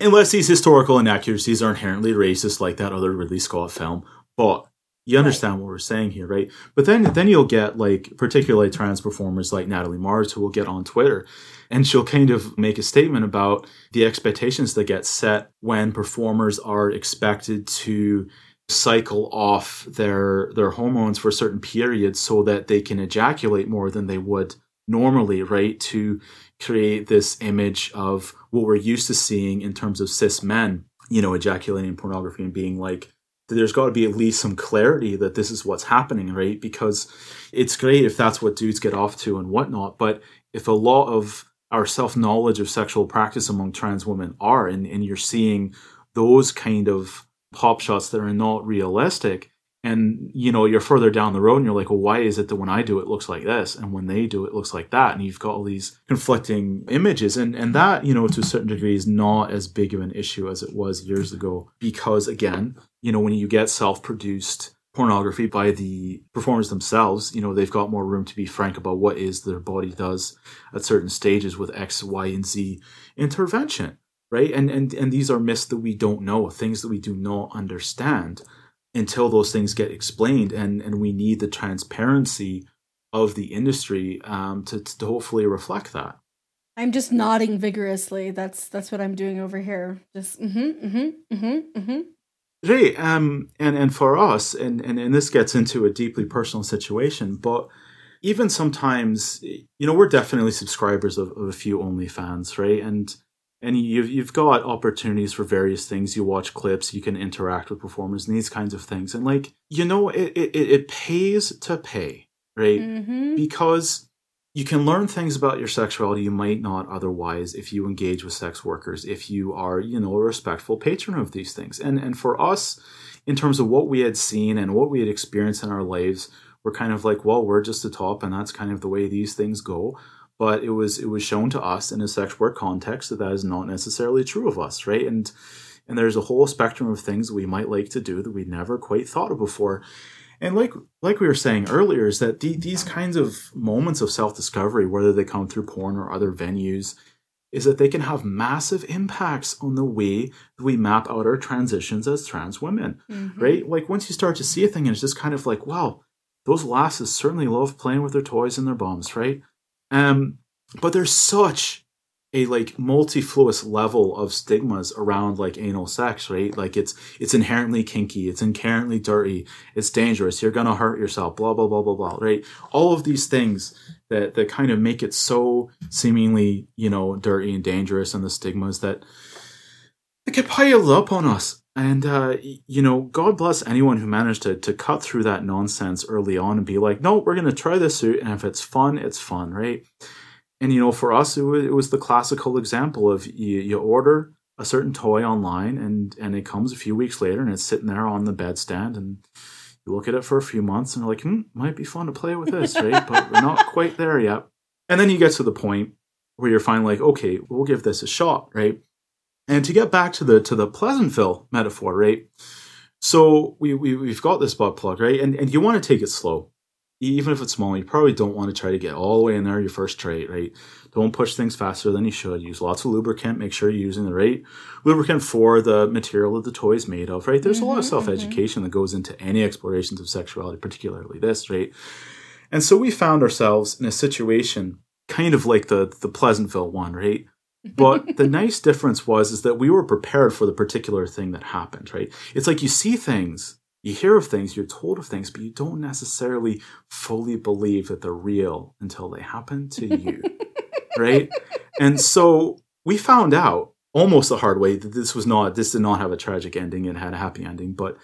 unless these historical inaccuracies are inherently racist, like that other Ridley Scott film. But you understand what we're saying here, right? But then then you'll get like particularly trans performers like Natalie Mars who will get on Twitter and she'll kind of make a statement about the expectations that get set when performers are expected to cycle off their their hormones for a certain periods so that they can ejaculate more than they would normally, right? To create this image of what we're used to seeing in terms of cis men, you know, ejaculating in pornography and being like there's got to be at least some clarity that this is what's happening, right? Because it's great if that's what dudes get off to and whatnot, but if a lot of our self knowledge of sexual practice among trans women are, and, and you're seeing those kind of pop shots that are not realistic, and you know you're further down the road and you're like well why is it that when i do it looks like this? And when they do it, it looks like that? And you've got all these conflicting images. And and that you know to a certain degree is not as big of an issue as it was years ago because again you know when you get self-produced pornography by the performers themselves you know they've got more room to be frank about what is their body does at certain stages with x y and z intervention right and and and these are myths that we don't know things that we do not understand until those things get explained and and we need the transparency of the industry um, to, to hopefully reflect that I'm just nodding vigorously. That's that's what I'm doing over here. Just mm-hmm, mm-hmm, mm-hmm, mm-hmm. Right, um, and and for us, and, and and this gets into a deeply personal situation, but even sometimes, you know, we're definitely subscribers of, of a few OnlyFans, right? And and you've you've got opportunities for various things. You watch clips, you can interact with performers, and these kinds of things. And like, you know, it it, it pays to pay, right? Mm-hmm. Because you can learn things about your sexuality you might not otherwise if you engage with sex workers if you are you know a respectful patron of these things. And and for us in terms of what we had seen and what we had experienced in our lives we're kind of like well we're just the top and that's kind of the way these things go. But it was it was shown to us in a sex work context that that is not necessarily true of us right? And and there's a whole spectrum of things we might like to do that we never quite thought of before and like like we were saying earlier, is that the, these kinds of moments of self discovery, whether they come through porn or other venues, is that they can have massive impacts on the way that we map out our transitions as trans women, Mhm. right? Like once you start to see a thing, and it's just kind of like, wow, those lasses certainly love playing with their toys and their bums, right? Um, but there's such a like multifluous level of stigmas around like anal sex, right? Like it's it's inherently kinky, it's inherently dirty, it's dangerous, you're gonna hurt yourself, blah blah blah blah blah, right? All of these things that that kind of make it so seemingly, you know, dirty and dangerous and the stigmas that it get piled up on us. And uh, you know, God bless anyone who managed to to cut through that nonsense early on and be like, no, we're gonna try this out, and if it's fun, it's fun, right? And you know, for us, it was, it was the classical example of you, you order a certain toy online, and and it comes a few weeks later, and it's sitting there on the bedstand, and you look at it for a few months, and you're like, hmm, might be fun to play with this, right? but we're not quite there yet. And then you get to the point where you're finally like, okay, we'll give this a shot, right? And to get back to the to the Pleasantville metaphor, right? So we, we we've got this butt plug, right? And and you want to take it slow even if it's small, you probably don't want to try to get all the way in there your first trade, right? Don't push things faster than you should. Use lots of lubricant. Make sure you're using the right lubricant for the material that the toy is made of, right? There's mm-hmm, a lot of self education mm-hmm. that goes into any explorations of sexuality, particularly this, right? And so we found ourselves in a situation kind of like the the Pleasantville one, right? But the nice difference was is that we were prepared for the particular thing that happened, right? It's like you see things you hear of things, you're told of things, but you don't necessarily fully believe that they're real until they happen to you. right? And so we found out almost the hard way that this was not, this did not have a tragic ending, it had a happy ending, but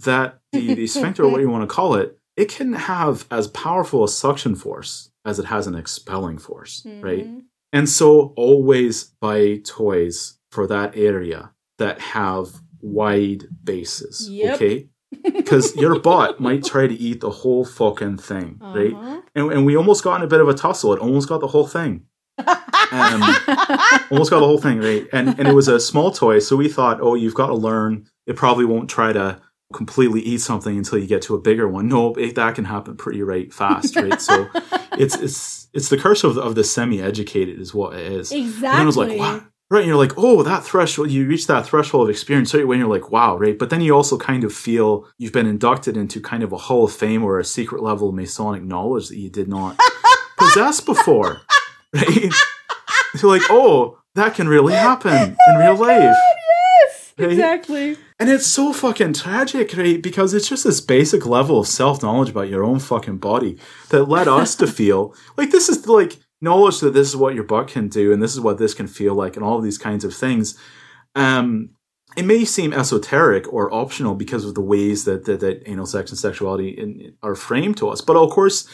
that the, the sphincter, or what you want to call it, it can have as powerful a suction force as it has an expelling force, mm-hmm. right? And so always buy toys for that area that have wide bases. Yep. Okay because your bot might try to eat the whole fucking thing, uh-huh. right? And, and we almost got in a bit of a tussle. It almost got the whole thing. um, almost got the whole thing, right? And and it was a small toy, so we thought, oh, you've got to learn. It probably won't try to completely eat something until you get to a bigger one. No, it, that can happen pretty right fast, right? so it's it's it's the curse of the, of the semi-educated is what it is. Exactly. And I was like, wow right? And you're like, oh, that threshold, you reach that threshold of experience right when you're like, wow, right? But then you also kind of feel you've been inducted into kind of a Hall of Fame or a secret level of Masonic knowledge that you did not possess before, right? You're like, oh, that can really happen in oh real life. God, yes, right? exactly. And it's so fucking tragic, right? Because it's just this basic level of self knowledge about your own fucking body that led us to feel like this is like knowledge that this is what your butt can do and this is what this can feel like and all of these kinds of things. Um, it may seem esoteric or optional because of the ways that that, that anal sex and sexuality in, are framed to us but of course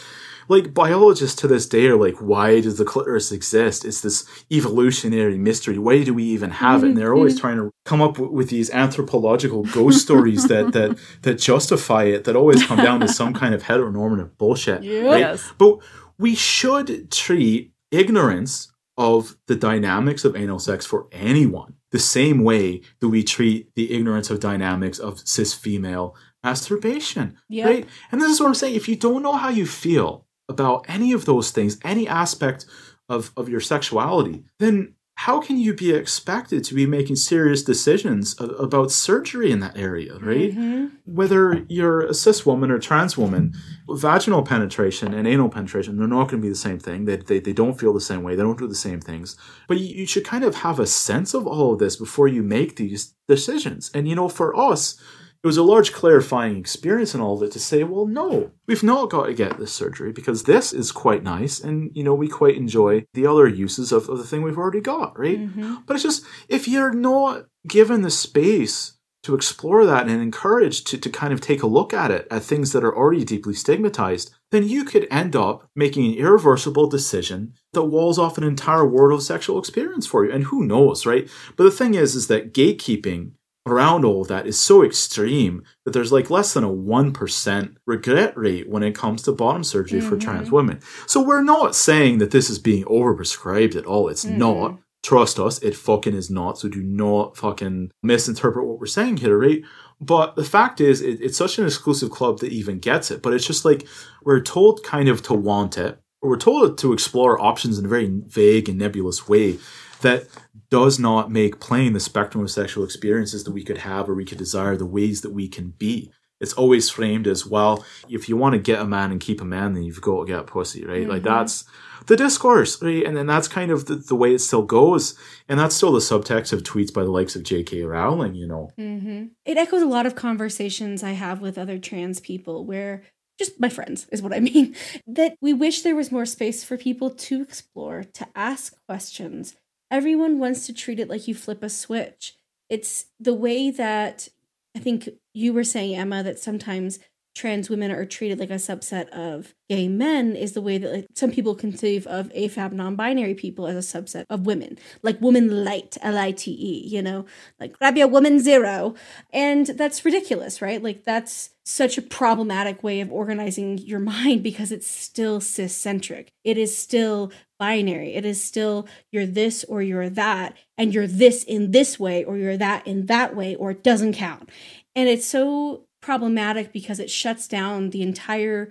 like biologists to this day are like why does the clitoris exist? It's this evolutionary mystery. Why do we even have it? And they're always trying to come up with these anthropological ghost stories that that that justify it that always come down to some kind of heteronormative bullshit yes. right but we should treat ignorance of the dynamics of anal sex for anyone the same way that we treat the ignorance of dynamics of cis female masturbation. Yep. Right? And this is what I'm saying. If you don't know how you feel about any of those things, any aspect of, of your sexuality, then how can you be expected to be making serious decisions about surgery in that area, right? Mm-hmm. Whether you're a cis woman or trans woman, vaginal penetration and anal penetration, they're not going to be the same thing. They, they, they don't feel the same way. They don't do the same things. But you, you should kind of have a sense of all of this before you make these decisions. And, you know, for us, it was a large clarifying experience and all that to say, well, no, we've not got to get this surgery because this is quite nice and, you know, we quite enjoy the other uses of, of the thing we've already got, right? Mm-hmm. But it's just, if you're not given the space to explore that and encouraged to, to kind of take a look at it, at things that are already deeply stigmatized, then you could end up making an irreversible decision that walls off an entire world of sexual experience for you. And who knows, right? But the thing is, is that gatekeeping around all of that is so extreme that there's like less than a 1% regret rate when it comes to bottom surgery mm-hmm. for trans women. So we're not saying that this is being overprescribed at all. It's mm-hmm. not. Trust us, it fucking is not. So do not fucking misinterpret what we're saying here, right? But the fact is, it, it's such an exclusive club that even gets it. But it's just like we're told kind of to want it, or we're told to explore options in a very vague and nebulous way that does not make plain the spectrum of sexual experiences that we could have or we could desire, the ways that we can be. It's always framed as well, if you want to get a man and keep a man, then you've got to get pussy, right? Mm-hmm. Like that's the discourse, right? And then that's kind of the, the, way it still goes. And that's still the subtext of tweets by the likes of J.K. Rowling, you know. Mm-hmm. It echoes a lot of conversations I have with other trans people where just my friends is what I mean, that we wish there was more space for people to explore, to ask questions, everyone wants to treat it like you flip a switch. It's the way that I think you were saying, Emma, that sometimes trans women are treated like a subset of gay men is the way that like, some people conceive of AFAB non-binary people as a subset of women, like woman light, L-I-T-E, you know, like grab your woman zero. And that's ridiculous, right? Like that's such a problematic way of organizing your mind because it's still cis-centric. It is still binary. It is still you're this or you're that, and you're this in this way or you're that in that way, or it doesn't count. And it's so problematic because it shuts down the entire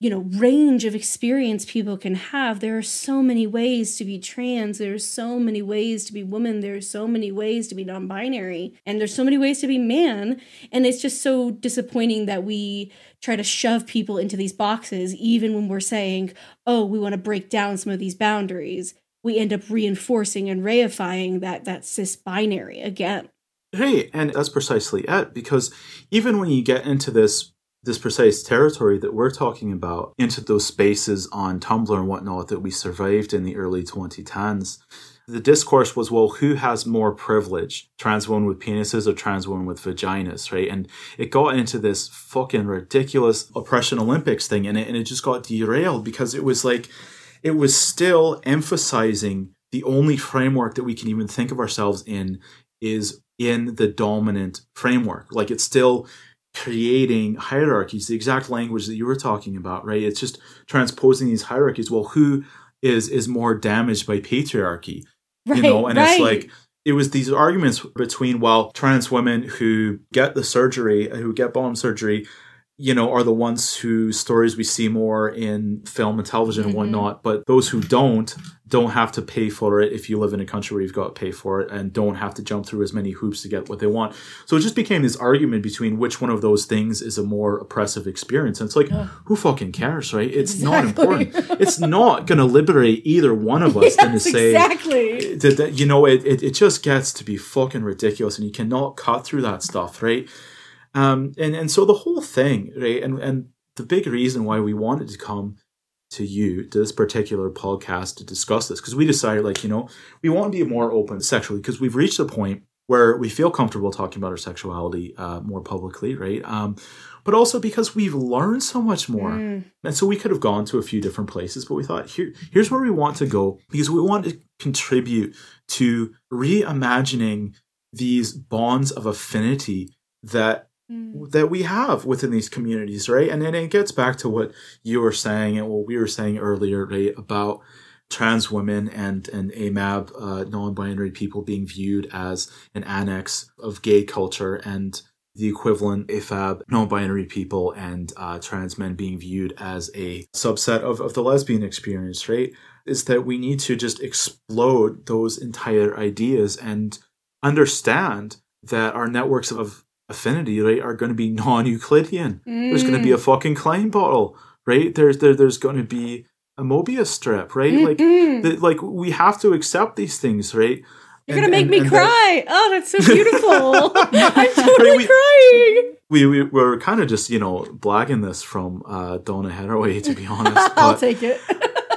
you know range of experience people can have. There are so many ways to be trans. There's so many ways to be woman. There's so many ways to be non-binary. And there's so many ways to be man. And it's just so disappointing that we try to shove people into these boxes even when we're saying oh we want to break down some of these boundaries. We end up reinforcing and reifying that that cis binary again. Hey, and that's precisely it. Because even when you get into this this precise territory that we're talking about, into those spaces on Tumblr and whatnot that we survived in the early 2010s, the discourse was, well, who has more privilege? Trans women with penises or trans women with vaginas, right? And it got into this fucking ridiculous oppression Olympics thing, and it, and it just got derailed because it was like, it was still emphasizing the only framework that we can even think of ourselves in is in the dominant framework. Like it's still creating hierarchies, the exact language that you were talking about, right? It's just transposing these hierarchies. Well, who is is more damaged by patriarchy? Right, you know, and right. it's like it was these arguments between well, trans women who get the surgery, who get bottom surgery, you know, are the ones whose stories we see more in film and television and Mhm. whatnot. But those who don't, don't have to pay for it if you live in a country where you've got to pay for it and don't have to jump through as many hoops to get what they want. So it just became this argument between which one of those things is a more oppressive experience. And it's like, who fucking cares, right? It's not important. it's not going to liberate either one of us than to say, exactly. that, that you know it, it it just gets to be fucking ridiculous and you cannot cut through that stuff right um and and so the whole thing right and and the big reason why we wanted to come to you to this particular podcast to discuss this because we decided like you know we want to be more open sexually because we've reached a point where we feel comfortable talking about our sexuality uh, more publicly right um but also because we've learned so much more Mm. and so we could have gone to a few different places, but we thought here here's where we want to go because we want to contribute to reimagining these bonds of affinity that Mm. that we have within these communities, right? And then it gets back to what you were saying and what we were saying earlier, right, about trans women and and AMAB uh, non-binary people being viewed as an annex of gay culture and the equivalent AFAB non-binary people and uh, trans men being viewed as a subset of, of the lesbian experience, right? Is that we need to just explode those entire ideas and understand that our networks of affinity, right, are going to be non-Euclidean. There's going to be a fucking Klein bottle, right? There's there, there's going to be a Mobius strip, right? Like Mm-mm. the, like we have to accept these things, right? You're And- gonna make and- me and that- cry. oh, that's so beautiful. I'm totally we- crying. we, we we're kind of just you know blagging this from uh, Donna Haraway to be honest. I'll take it.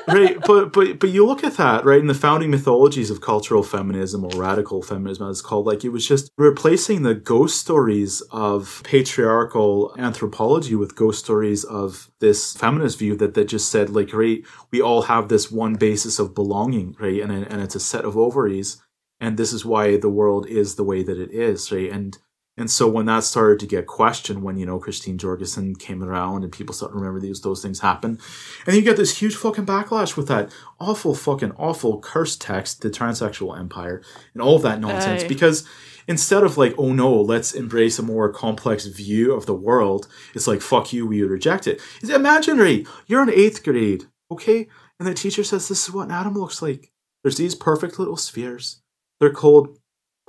Right, but but but you look at that right in the founding mythologies of cultural feminism or radical feminism, as it's called. Like it was just replacing the ghost stories of patriarchal anthropology with ghost stories of this feminist view that that just said like right, we all have this one basis of belonging, right, and and it's a set of ovaries, and this is why the world is the way that it is, right, and and so when that started to get questioned, when you know Christine Jorgensen came around and people started to remember these those things happen, and you get this huge fucking backlash with that awful fucking awful cursed text, the transsexual empire, and all of that nonsense. Aye. Because instead of like, oh no, let's embrace a more complex view of the world, it's like fuck you, we reject it. It's imaginary. You're in eighth grade, okay, and the teacher says this is what an atom looks like. There's these perfect little spheres. They're called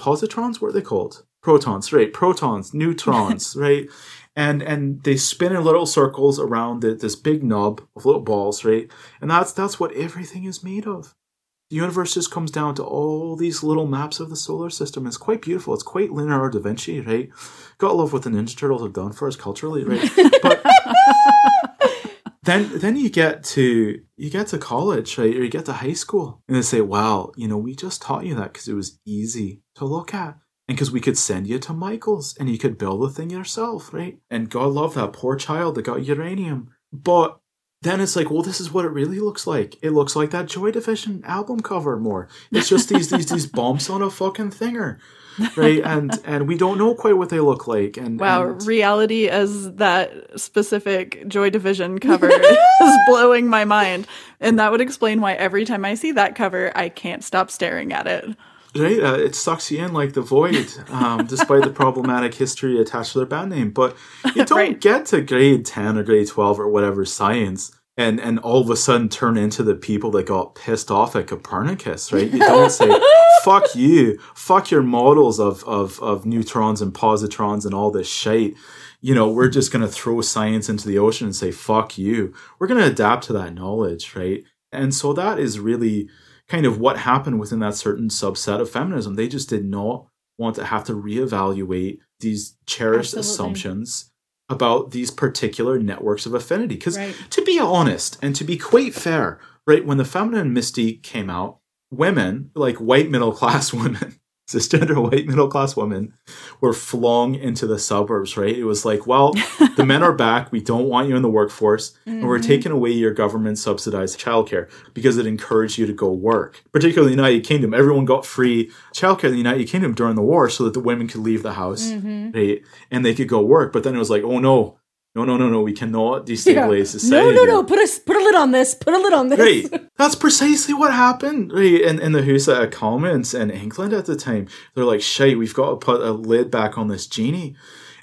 positrons. What are they called? Protons, right? Protons, neutrons, right? And and they spin in little circles around the, this big knob of little balls, right? And that's that's what everything is made of. The universe just comes down to all these little maps of the solar system. It's quite beautiful. It's quite Leonardo da Vinci, right? Gotta love what the Ninja Turtles have done for us culturally, right? But then then you get to you get to college right or you get to high school and they say wow you know we just taught you that because it was easy to look at And because we could send you to Michael's and you could build the thing yourself, right? And God love that poor child that got uranium. But then it's like, well, this is what it really looks like. It looks like that Joy Division album cover more. It's just these these these bumps on a fucking thinger, right? And and we don't know quite what they look like. And Wow, and- reality as that specific Joy Division cover is blowing my mind. And that would explain why every time I see that cover, I can't stop staring at it. Right? Uh, it sucks you in like the void, um, despite the problematic history attached to their band name. But you don't Right. get to grade ten or grade twelve or whatever science. And, and all of a sudden turn into the people that got pissed off at Copernicus, right? You don't say, fuck you, fuck your models of, of, of neutrons and positrons and all this shit. You know, we're just going to throw science into the ocean and say, fuck you. We're going to adapt to that knowledge, right? And so that is really kind of what happened within that certain subset of feminism. They just did not want to have to reevaluate these cherished Absolutely. assumptions about these particular networks of affinity. Because Right. to be honest and to be quite fair, right, when the feminine mystique came out, women, like white middle class women, cisgender white middle class women, were flung into the suburbs, right? It was like, well, the men are back. We don't want you in the workforce. And we're mm-hmm. taking away your government subsidized childcare because it encouraged you to go work. Particularly in the United Kingdom, everyone got free childcare in the United Kingdom during the war so that the women could leave the house mm-hmm. right? and they could go work. But then it was like, oh no, no, no, no, no, we cannot destabilize No, society. no, no. No, put a put a lid on this. Put a lid on this. Right. That's precisely what happened. Right. In, in the House of Commons in England at the time, they're like, shite, we've got to put a lid back on this genie.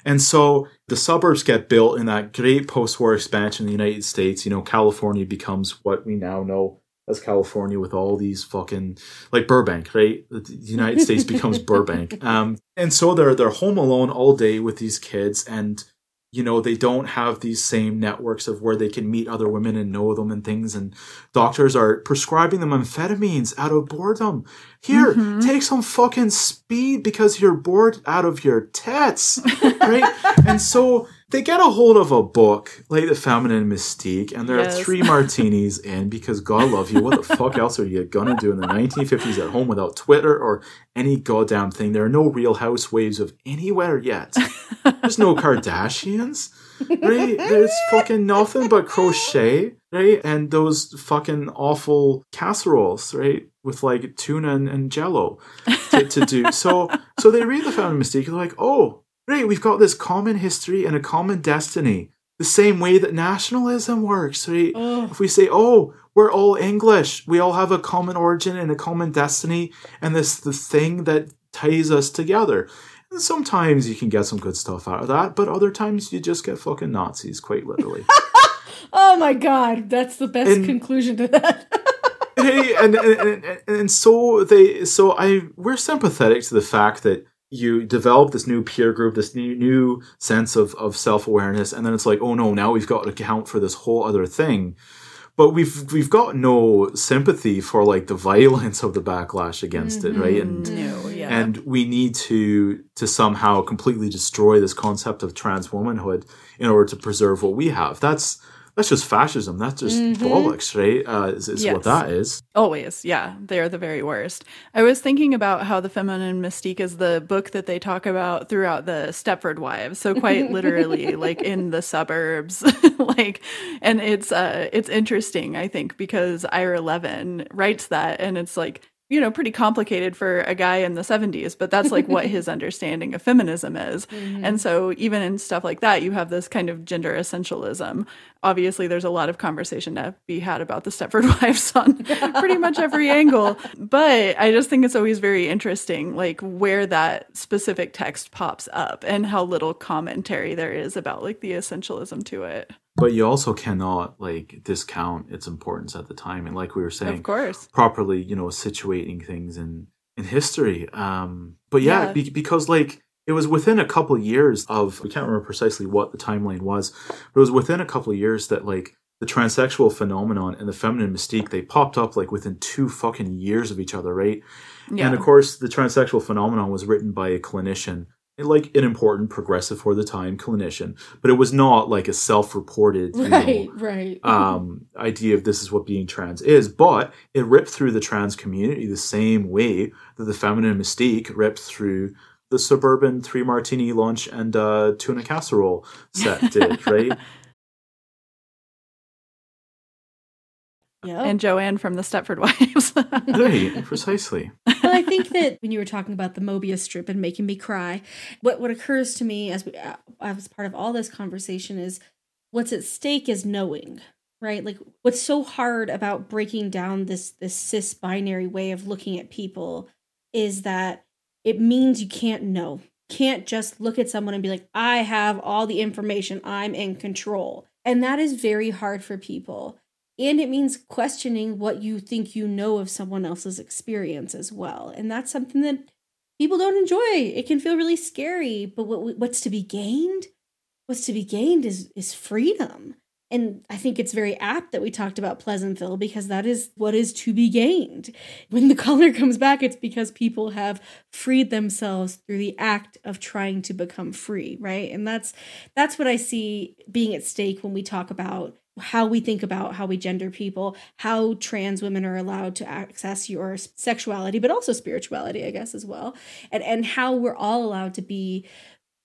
And so the suburbs get built in that great post war expansion in the United States. You know, California becomes what we now know as California with all these fucking like Burbank, right? The the United States becomes Burbank. Um, and so they're they're home alone all day with these kids and you know they don't have these same networks of where they can meet other women and know them and things. And doctors are prescribing them amphetamines out of boredom. Here mm-hmm. take some fucking speed because you're bored out of your tits right? And so they get a hold of a book like the feminine mystique and there Yes. are three martinis in because god love you what the fuck else are you gonna do in the 1950s at home without twitter or any goddamn thing there are no real housewives of anywhere yet there's no Kardashians, right? There's fucking nothing but crochet, right? And those fucking awful casseroles, right? With like tuna and, and jello to, to do. So, so they read the feminine Mystique and they're like, oh, great, we've got this common history and a common destiny. The same way that nationalism works, right? If we say, oh, we're all English, we all have a common origin and a common destiny, and this the thing that ties us together. And sometimes you can get some good stuff out of that, but other times you just get fucking Nazis, quite literally. Oh my god, that's the best And- conclusion to that. hey, and, and, and and so they, so I, we're sympathetic to the fact that you develop this new peer group, this new new sense of of self awareness, and then it's like, oh no, now we've got to account for this whole other thing. But we've we've got no sympathy for like the violence of the backlash against it, right? Mm-hmm. And No, yeah. and we need to to somehow completely destroy this concept of trans womanhood in order to preserve what we have. That's that's just fascism. That's just bollocks, right? Uh, is, is Yes. what that is. Always, yeah, they are the very worst. I was thinking about how the feminine mystique is the book that they talk about throughout the Stepford Wives. So quite literally, like in the suburbs, like, and it's uh, it's interesting, I think, because Ira Levin writes that, and it's like you know pretty complicated for a guy in the 70s but that's like what his understanding of feminism is. Mm-hmm. And so even in stuff like that you have this kind of gender essentialism. Obviously there's a lot of conversation to be had about the stepford wives on pretty much every angle but i just think it's always very interesting like where that specific text pops up and how little commentary there is about like the essentialism to it But you also cannot like discount its importance at the time. And like we were saying, of course properly, you know, situating things in in history. Um, but yeah, Yeah. Be- because like it was within a couple years of we can't remember precisely what the timeline was, but it was within a couple of years that like the transsexual phenomenon and the feminine mystique they popped up like within two fucking years of each other, right? yeah And of course, the transsexual phenomenon was written by a clinician, like an important progressive for the time clinician, but it was not like a self-reported, you know, right, right. um, idea of this is what being trans is, but it ripped through the trans community the same way that the feminine mystique ripped through the suburban three martini lunch and uh, tuna casserole set did, right? And Joanne from the Stepford Wives. right, precisely. well, I think that when you were talking about the Mobius strip and making me cry, what what occurs to me as we, uh, as part of all this conversation is what's at stake is knowing, right? Like what's so hard about breaking down this this cis binary way of looking at people is that it means you can't know. Can't just look at someone and be like, "I have all the information. I'm in control." And that is very hard for people and it means questioning what you think you know of someone else's experience as well and that's something that people don't enjoy it can feel really scary but what what's to be gained what's to be gained is is freedom and I think it's very apt that we talked about Pleasantville because that is what is to be gained. When the color comes back, it's because people have freed themselves through the act of trying to become free, right? And that's that's what I see being at stake when we talk about how we think about how we gender people, how trans women are allowed to access your sexuality, but also spirituality, I guess, as well. And and how we're all allowed to be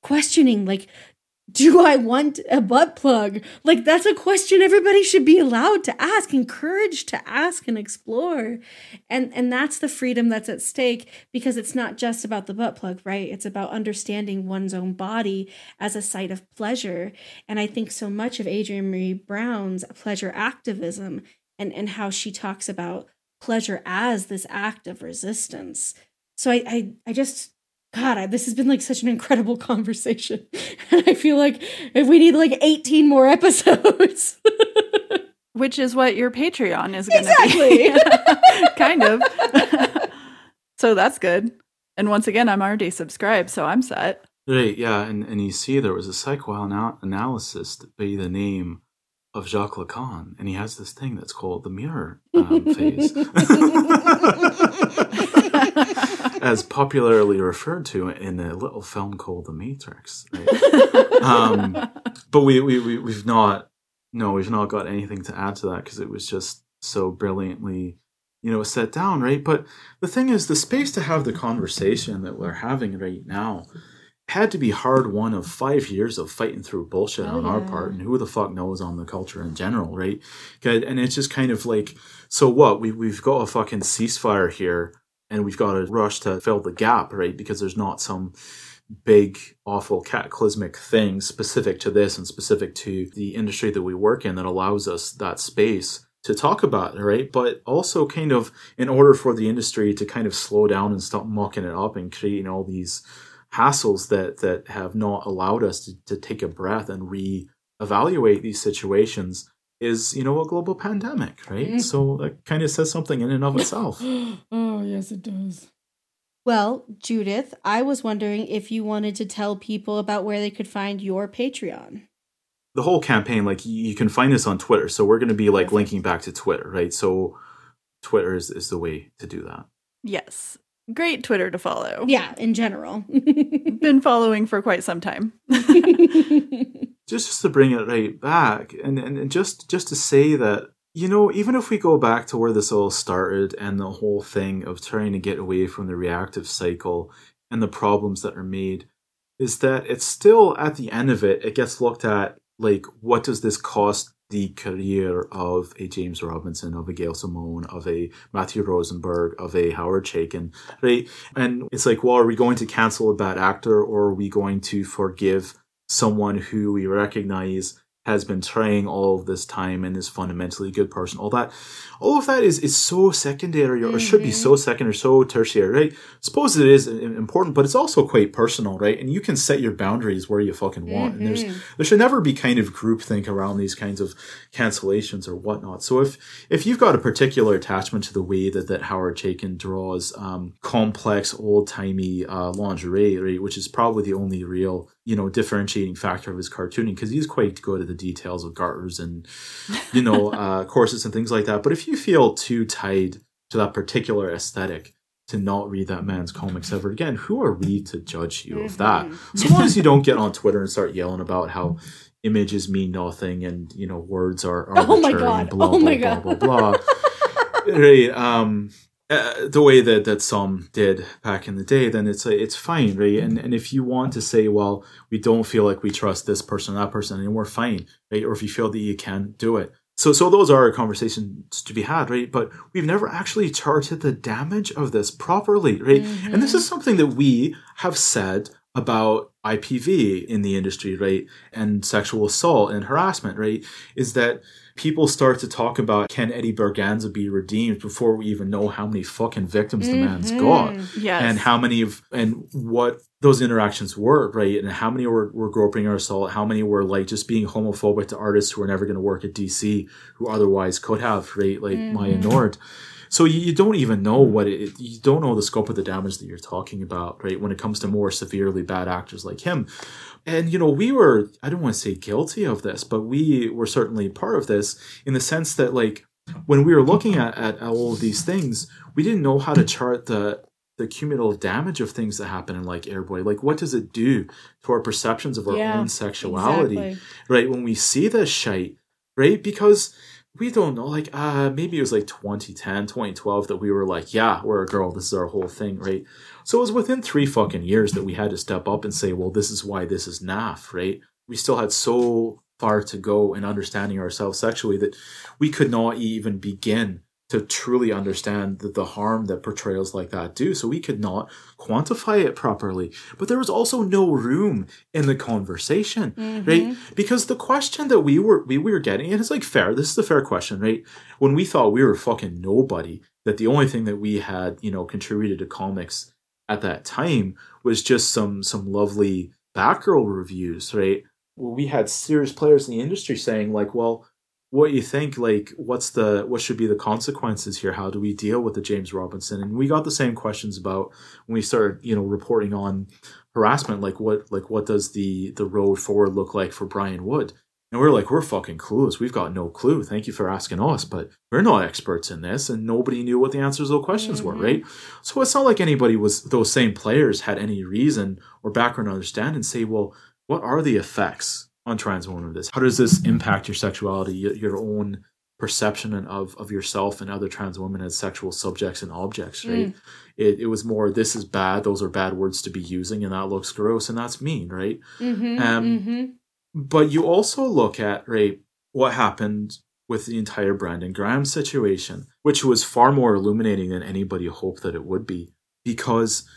questioning like do I want a butt plug? Like that's a question everybody should be allowed to ask, encouraged to ask and explore. And and that's the freedom that's at stake because it's not just about the butt plug, right? It's about understanding one's own body as a site of pleasure. And I think so much of Adrienne Maree Brown's pleasure activism and and how she talks about pleasure as this act of resistance. So I I, I just God, I, this has been like such an incredible conversation. And I feel like if we need like 18 more episodes. Which is what your Patreon is going to exactly. be. kind of. so that's good. And once again, I'm already subscribed, so I'm set. Right, yeah. And, and you see, there was a psychoanalyst by the name of Jacques Lacan, and he has this thing that's called the mirror um, phase as popularly referred to in a little film called The Matrix. Right? um, but we, we, we, we've not, no, we've not got anything to add to that because it was just so brilliantly, you know, set down, right? But the thing is, the space to have the conversation that we're having right now had to be hard won of five years of fighting through bullshit Oh, on our part and who the fuck knows on the culture in general right? and it's just kind of like so what we, we've got a fucking ceasefire here and we've got to rush to fill the gap right because there's not some big awful cataclysmic thing specific to this and specific to the industry that we work in that allows us that space to talk about right? But also kind of in order for the industry to kind of slow down and stop mucking it up and creating all these hassles that that have not allowed us to, to take a breath and re-evaluate these situations is you know a global pandemic right mm. so that kind of says something in and of itself oh, yes, it does. Well, Judith, I was wondering if you wanted to tell people about where they could find your Patreon. the whole campaign like you, you can find us on twitter so we're going to be like linking back to twitter right so twitter is, is the way to do that Yes. Great Twitter to follow. Yeah, in general. Been following for quite some time. just to bring it right back and, and and just just to say that you know even if we go back to where this all started and the whole thing of trying to get away from the reactive cycle and the problems that are made is that it's still at the end of it it gets looked at like what does this cost the career of a James Robinson, of a Gail Simone, of a Matthew Rosenberg, of a Howard Chaykin, right? And it's like, well, are we going to cancel a bad actor or are we going to forgive someone who we recognize has been trying all of this time and is fundamentally a good person? All that, all of that is is so secondary or should be so secondary, so tertiary, right? suppose it is important, but it's also quite personal, right? And you can set your boundaries where you fucking want. And there's there should never be kind of groupthink around these kinds of cancellations or whatnot. So if if you've got a particular attachment to the way that that Howard Chaykin draws um, complex, old timey uh, lingerie, right, which is probably the only real you know differentiating factor of his cartooning because he's quite good at the details of garters and you know uh, corsets and things like that. But if you feel too tied to that particular aesthetic to not read that man's comics ever again, who are we to judge you of that? So long as you don't get on Twitter and start yelling about how images mean nothing and you know words are Oh my God. and blah Oh my blah God. blah blah blah. right. Um uh, the way that that some did back in the day, then it's it's fine, right? And and if you want to say, well, we don't feel like we trust this person or that person, and we're fine, right? Or if you feel that you can do it. So so those are conversations to be had, right? But we've never actually charted the damage of this properly, right? Mm-hmm. And this is something that we have said about IPV in the industry, right? And sexual assault and harassment, right? Is that people start to talk about can Eddie Berganza be redeemed before we even know how many fucking victims mm-hmm. the man's mm-hmm. got. Yes. And how many of and what those interactions were, right? And how many were, were groping or assault, how many were like just being homophobic to artists who are never gonna work at DC who otherwise could have, right? Like mm-hmm. Maya Nord. So you, you don't even know what it, you don't know the scope of the damage that you're talking about, right? When it comes to more severely bad actors like him. And, you know, we were, I don't want to say guilty of this, but we were certainly part of this in the sense that, like, when we were looking at, at all of these things, we didn't know how to chart the the cumulative damage of things that happen in like airboy. Like what does it do to our perceptions of our yeah, own sexuality exactly. right when we see this shite right? Because we don't know like uh maybe it was like 2010 2012 that we were like yeah we're a girl. This is our whole thing right so it was within three fucking years that we had to step up and say well this is why this is naff right we still had so far to go in understanding ourselves sexually that we could not even begin to truly understand the, the harm that portrayals like that do. So we could not quantify it properly. But there was also no room in the conversation, mm-hmm. right? Because the question that we were we, we were getting, and it's like fair, this is a fair question, right? When we thought we were fucking nobody, that the only thing that we had, you know, contributed to comics at that time was just some some lovely Batgirl reviews, right? Well, we had serious players in the industry saying, like, well, what you think like what's the what should be the consequences here? How do we deal with the james robinson? And we got the same questions about when we started you know reporting on harassment like what like what does the the road forward look like for brian wood and we're like we're fucking clueless we've got no clue thank you for asking us but we're not experts in this and nobody knew what the answers to those questions mm-hmm. were right so it's not like anybody was those same players had any reason or background to understand and say well what are the effects on trans women of this? How does this impact your sexuality, your own perception of of yourself and other trans women as sexual subjects and objects? Right? Mm. It, it was more this is bad; those are bad words to be using, and that looks gross and that's mean, right? Mm-hmm, um, mm-hmm. But you also look at right what happened with the entire Brandon Graham situation, which was far more illuminating than anybody hoped that it would be, because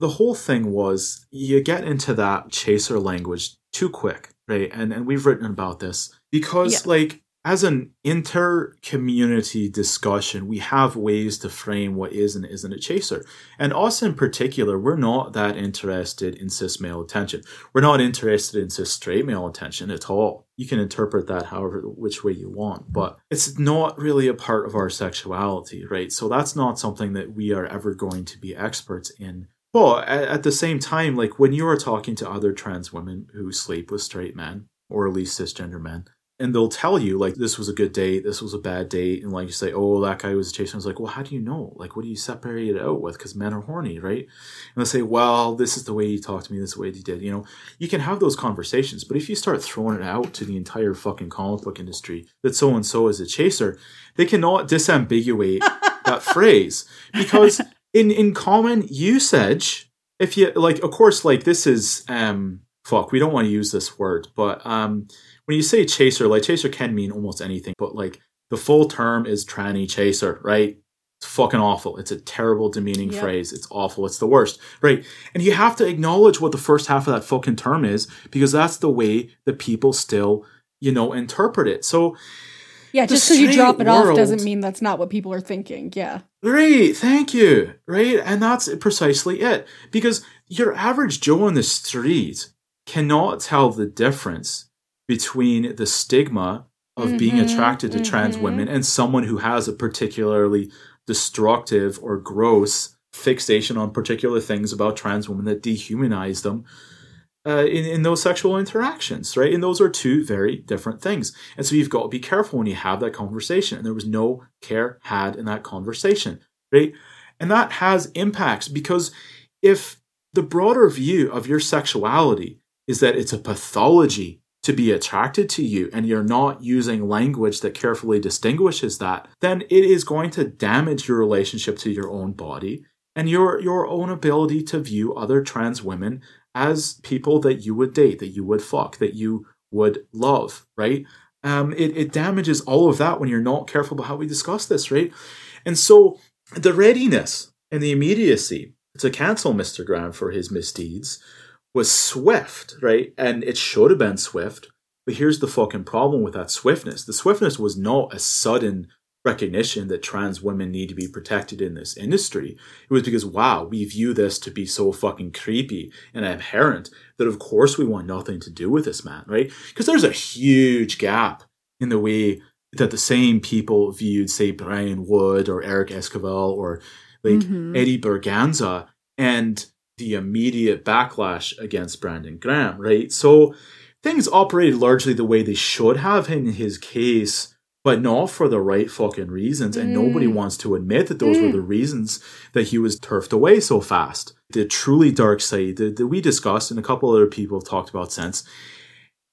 the whole thing was you get into that chaser language too quick right? And and we've written about this because yeah. like as an inter community discussion, we have ways to frame what is and isn't a chaser. And us in particular, we're not that interested in cis male attention. We're not interested in cis straight male attention at all. You can interpret that however, which way you want, but it's not really a part of our sexuality, right? So that's not something that we are ever going to be experts in at, at the same time, like when you are talking to other trans women who sleep with straight men, or at least cisgender men, and they'll tell you like this was a good date, this was a bad date, and like you say, oh that guy was a chaser. I was like, well, how do you know? Like, what do you separate it out with? Because men are horny, right? And they'll say, well, this is the way he talked to me, this is the way he did. You know, you can have those conversations, but if you start throwing it out to the entire fucking comic book industry that so and so is a chaser, they cannot disambiguate that phrase because in in common usage, if you like, of course, like this is um fuck, we don't want to use this word, but um when you say chaser, like chaser can mean almost anything, but like the full term is tranny chaser, right? It's fucking awful. It's a terrible, demeaning yep. phrase. It's awful. It's the worst. Right. And you have to acknowledge what the first half of that fucking term is because that's the way that people still, you know, interpret it. So yeah, just because you drop it world, off doesn't mean that's not what people are thinking. Yeah. Right. Thank you. Right. And that's precisely it. Because your average Joe on the street cannot tell the difference between the stigma of mm-hmm, being attracted to mm-hmm. trans women and someone who has a particularly destructive or gross fixation on particular things about trans women that dehumanize them uh, in, in those sexual interactions, right? And those are two very different things. And so you've got to be careful when you have that conversation. And there was no care had in that conversation, right? And that has impacts because if the broader view of your sexuality is that it's a pathology to be attracted to you and you're not using language that carefully distinguishes that, then it is going to damage your relationship to your own body and your your own ability to view other trans women as people that you would date, that you would fuck, that you would love, right? Um, it, it damages all of that when you're not careful about how we discuss this, right? And so the readiness and the immediacy to cancel Mr. Graham for his misdeeds was swift, right? And it should have been swift. But here's the fucking problem with that swiftness. The swiftness was not a sudden recognition that trans women need to be protected in this industry. It was because, wow, we view this to be so fucking creepy and abhorrent that of course we want nothing to do with this man, right? Because there's a huge gap in the way that the same people viewed, say, Brian Wood or Eric Esquivel or like mm-hmm. Eddie Berganza and the immediate backlash against Brandon Graham, right? So things operated largely the way they should have in his case but not for the right fucking reasons. And mm. nobody wants to admit that those mm. were the reasons that he was turfed away so fast. The truly dark side that, that we discussed and a couple other people have talked about since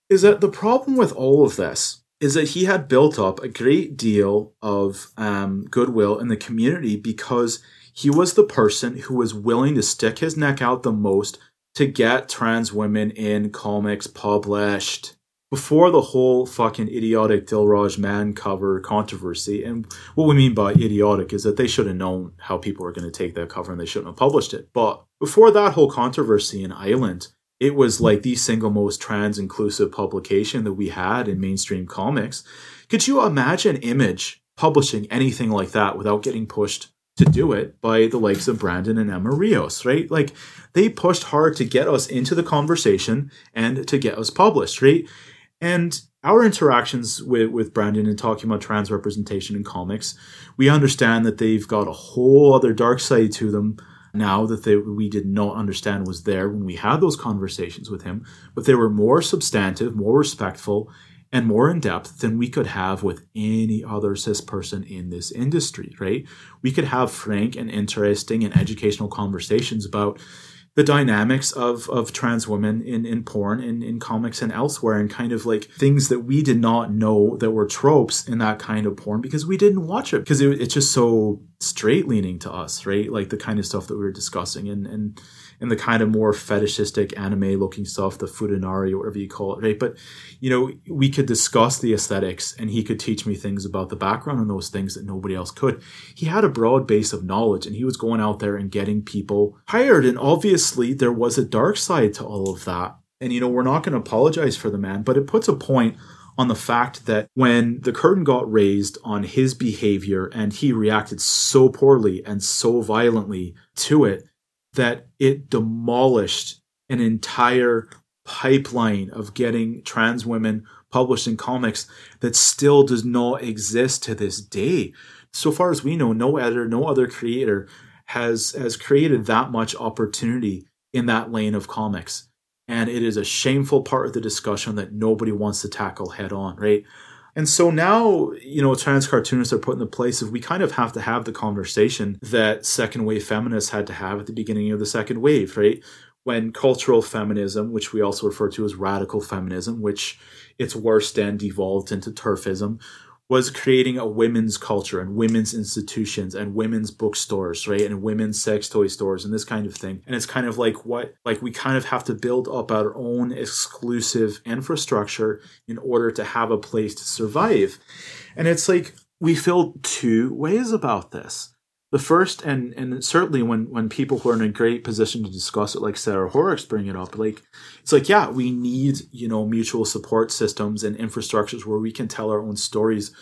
is that the problem with all of this is that he had built up a great deal of um, goodwill in the community because he was the person who was willing to stick his neck out the most to get trans women in comics published before the whole fucking idiotic Dilraj Mann cover controversy. And what we mean by idiotic is that they should have known how people were going to take that cover and they shouldn't have published it. But before that whole controversy in Island, it was like the single most trans inclusive publication that we had in mainstream comics. Could you imagine Image publishing anything like that without getting pushed to do it by the likes of Brandon and Emma Rios, right? Like they pushed hard to get us into the conversation and to get us published, right? And our interactions with, with Brandon and talking about trans representation in comics, we understand that they've got a whole other dark side to them now that they, we did not understand was there when we had those conversations with him, but they were more substantive, more respectful, and more in depth than we could have with any other cis person in this industry, right? We could have frank and interesting and educational conversations about the dynamics of of trans women in in porn in in comics and elsewhere and kind of like things that we did not know that were tropes in that kind of porn because we didn't watch it because it, it's just so straight leaning to us right like the kind of stuff that we were discussing and and and the kind of more fetishistic anime looking stuff, the Futanari or whatever you call it, right? But, you know, we could discuss the aesthetics and he could teach me things about the background and those things that nobody else could. He had a broad base of knowledge and he was going out there and getting people hired. And obviously there was a dark side to all of that. And, you know, we're not going to apologize for the man, but it puts a point on the fact that when the curtain got raised on his behavior and he reacted so poorly and so violently to it, that it demolished an entire pipeline of getting trans women published in comics that still does not exist to this day. So far as we know, no editor, no other creator has has created that much opportunity in that lane of comics. And it is a shameful part of the discussion that nobody wants to tackle head on, right? And so now, you know, trans cartoonists are put in the place of we kind of have to have the conversation that second wave feminists had to have at the beginning of the second wave, right? When cultural feminism, which we also refer to as radical feminism, which its worst end devolved into TERFism, was creating a women's culture and women's institutions and women's bookstores, right? And women's sex toy stores and this kind of thing. And it's kind of like what, like we kind of have to build up our own exclusive infrastructure in order to have a place to survive. And it's like we feel two ways about this. The first, and and certainly when when people who are in a great position to discuss it, like Sarah Horrocks, bring it up, like it's like yeah, we need you know mutual support systems and infrastructures where we can tell our own stories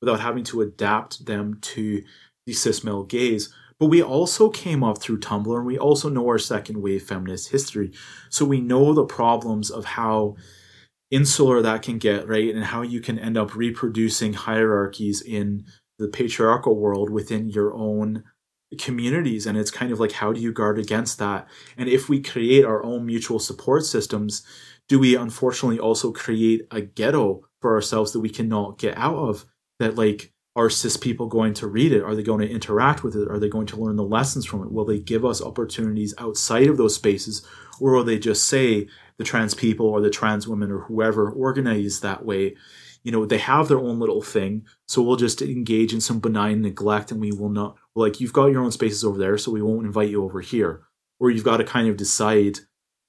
without having to adapt them to the cis male gaze. But we also came up through Tumblr, and we also know our second wave feminist history, so we know the problems of how insular that can get, right, and how you can end up reproducing hierarchies in the patriarchal world within your own communities and it's kind of like how do you guard against that? And if we create our own mutual support systems do we unfortunately also create a ghetto for ourselves that we cannot get out of? That like are cis people going to read it? Are they going to interact with it? Are they going to learn the lessons from it? Will they give us opportunities outside of those spaces Or will they just say the trans people or the trans women or whoever organized that way, you know, they have their own little thing. So we'll just engage in some benign neglect and we will not, like, you've got your own spaces over there, so we won't invite you over here. Or you've got to kind of decide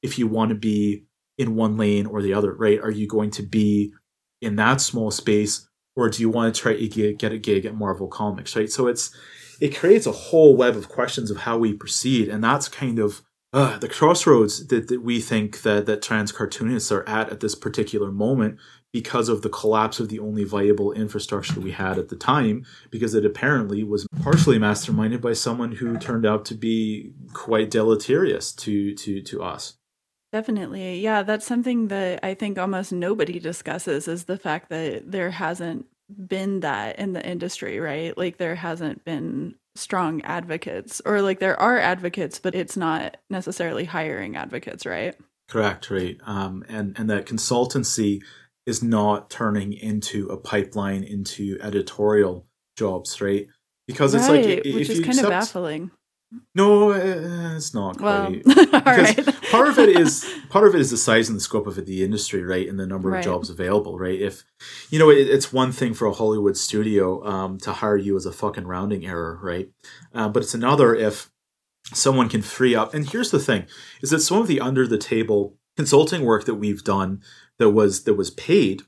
if you want to be in one lane or the other, right? Are you going to be in that small space or do you want to try to get, a gig at Marvel Comics, right? So it's, it creates a whole web of questions of how we proceed. And that's kind of uh, the crossroads that, that we think that, that trans cartoonists are at at this particular moment because of the collapse of the only viable infrastructure we had at the time, because it apparently was partially masterminded by someone who turned out to be quite deleterious to to to us. Definitely. Yeah, that's something that I think almost nobody discusses is the fact that there hasn't been that in the industry, right? Like there hasn't been strong advocates or like there are advocates but it's not necessarily hiring advocates, right? Correct, right. Um and and that consultancy is not turning into a pipeline into editorial jobs, right? Because it's right, like which is kind accept, of baffling. No, uh, it's not Well, quite. because right. part of it is part of it is the size and the scope of the industry, right, and the number Right. of jobs available, right. If you know, it, it's one thing for a Hollywood studio um, to hire you as a fucking rounding error, right, uh, but it's another if someone can free up. And here's the thing: is that some of the under the table consulting work that we've done that was that was paid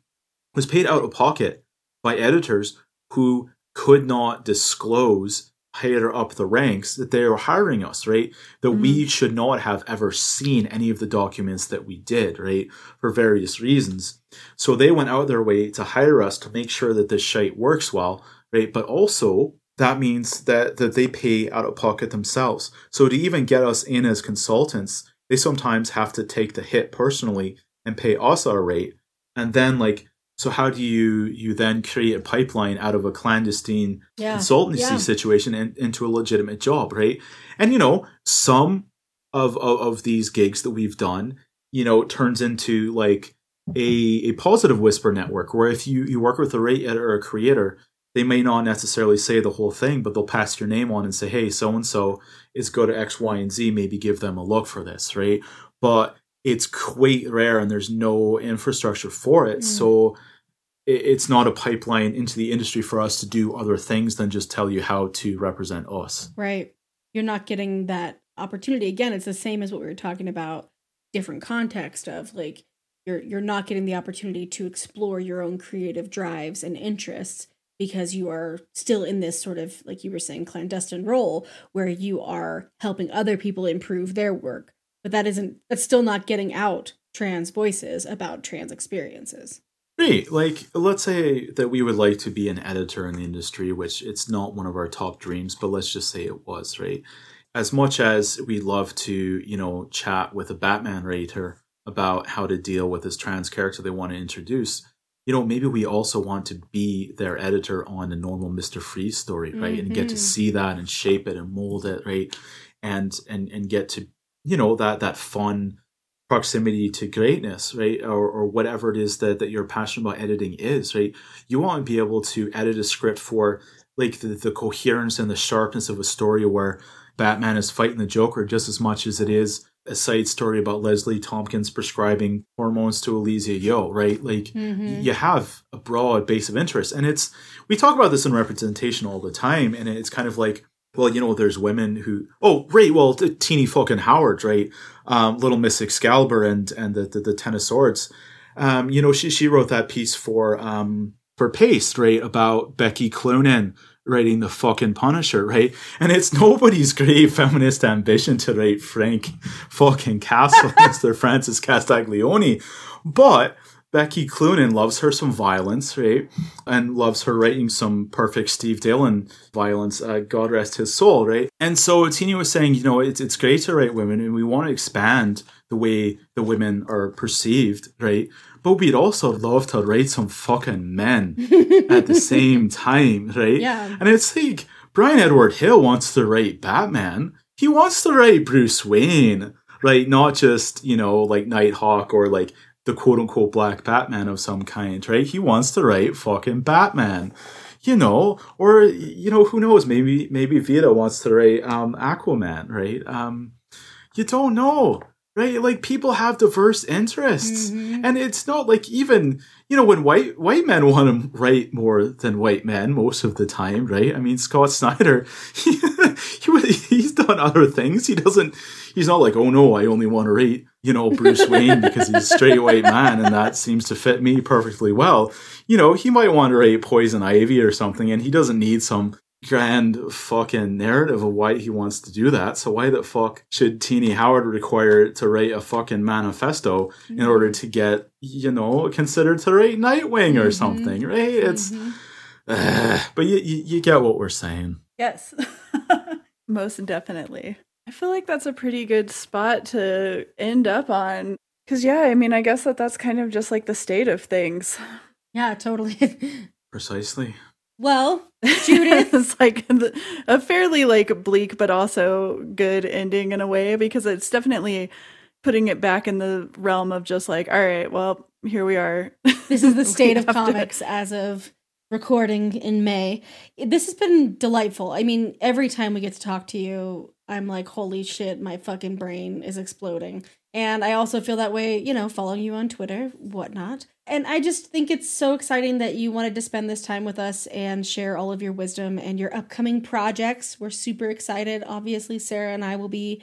was paid out of pocket by editors who could not disclose higher up the ranks that they were hiring us, right? That we mm. should not have ever seen any of the documents that we did, right? For various reasons. So they went out their way to hire us to make sure that this shite works well, right? But also that means that that they pay out of pocket themselves. So to even get us in as consultants, they sometimes have to take the hit personally and pay us our rate. And then like so how do you you then create a pipeline out of a clandestine Yeah. consultancy Yeah. situation and into a legitimate job, right? And you know, some of, of of these gigs that we've done, you know, turns into like a a positive whisper network where if you you work with a rate editor or a creator, they may not necessarily say the whole thing, but they'll pass your name on and say, "Hey, so and so is go to X, Y, and Z. Maybe give them a look for this, right?" But it's quite rare, and there's no infrastructure for it, mm. so it's not a pipeline into the industry for us to do other things than just tell you how to represent us. Right. You're not getting that opportunity. Again, it's the same as what we were talking about, different context of like you're you're not getting the opportunity to explore your own creative drives and interests because you are still in this sort of like you were saying clandestine role where you are helping other people improve their work. But that isn't that's still not getting out trans voices about trans experiences. Right. Like, let's say that we would like to be an editor in the industry, which it's not one of our top dreams, but let's just say it was, right? As much as we love to, you know, chat with a Batman writer about how to deal with this trans character they want to introduce, you know, maybe we also want to be their editor on a normal Mr. Freeze story, right? And get to Mhm. see that and shape it and mold it, right? And and and get to, you know, that that fun proximity to greatness, right? Or, or whatever it is that, that you're passionate about editing is, right? You want to be able to edit a script for like the, the coherence and the sharpness of a story where Batman is fighting the Joker just as much as it is a side story about Leslie Tompkins prescribing hormones to Alysia Yeoh, right? Like Mhm. you have a broad base of interest. And it's we talk about this in representation all the time, and it's kind of like well, you know, there's women who, oh, right, well, t- Tini fucking Howard, right, um, Little Miss Excalibur and and the the, the Ten of Swords, um, you know, she she wrote that piece for um for Paste, right, about Becky Cloonan writing the fucking Punisher, right, and it's nobody's great feminist ambition to write Frank fucking Castle, Mr. Francis Castiglione, but Becky Cloonan loves her some violence, right? And loves her writing some perfect Steve Dillon violence. Uh, God rest his soul, right? And so Tina was saying, you know, it's it's great to write women, and we want to expand the way the women are perceived, right? But we'd also love to write some fucking men at the same time, right? Yeah. And it's like Bryan Edward Hill wants to write Batman. He wants to write Bruce Wayne, right? Not just, you know, like Nighthawk or like the quote unquote black Batman of some kind, right? He wants to write fucking Batman. You know, or you know, who knows? Maybe maybe Vita wants to write um Aquaman, right? Um you don't know. right? Like people have diverse interests, Mm-hmm. and it's not like even you know when white white men want to write more than white men most of the time, right? I mean, Scott Snyder, he, he he's done other things. He doesn't. He's not like, oh no, I only want to write you know Bruce Wayne because he's a straight white man, and that seems to fit me perfectly well. You know, he might want to write Poison Ivy or something, and he doesn't need some grand fucking narrative of why he wants to do that. So why the fuck should Tini Howard require to write a fucking manifesto in order to get, you know, considered to write Nightwing or mm-hmm. something, right? It's, mm-hmm. Ugh, but you, you you get what we're saying. Yes. Most definitely. I feel like that's a pretty good spot to end up on. Because, yeah, I mean, I guess that that's kind of just like the state of things. Yeah, totally. Precisely. well, Judith, it's like a fairly like bleak but also good ending in a way because it's definitely putting it back in the realm of just like all right well here we are this is the state of have to- comics as of recording in May. This has been delightful. I mean, every time we get to talk to you, I'm like, holy shit, my fucking brain is exploding. And I also feel that way, you know, following you on Twitter, whatnot. And I just think it's so exciting that you wanted to spend this time with us and share all of your wisdom and your upcoming projects. We're super excited. Obviously, Sara and I will be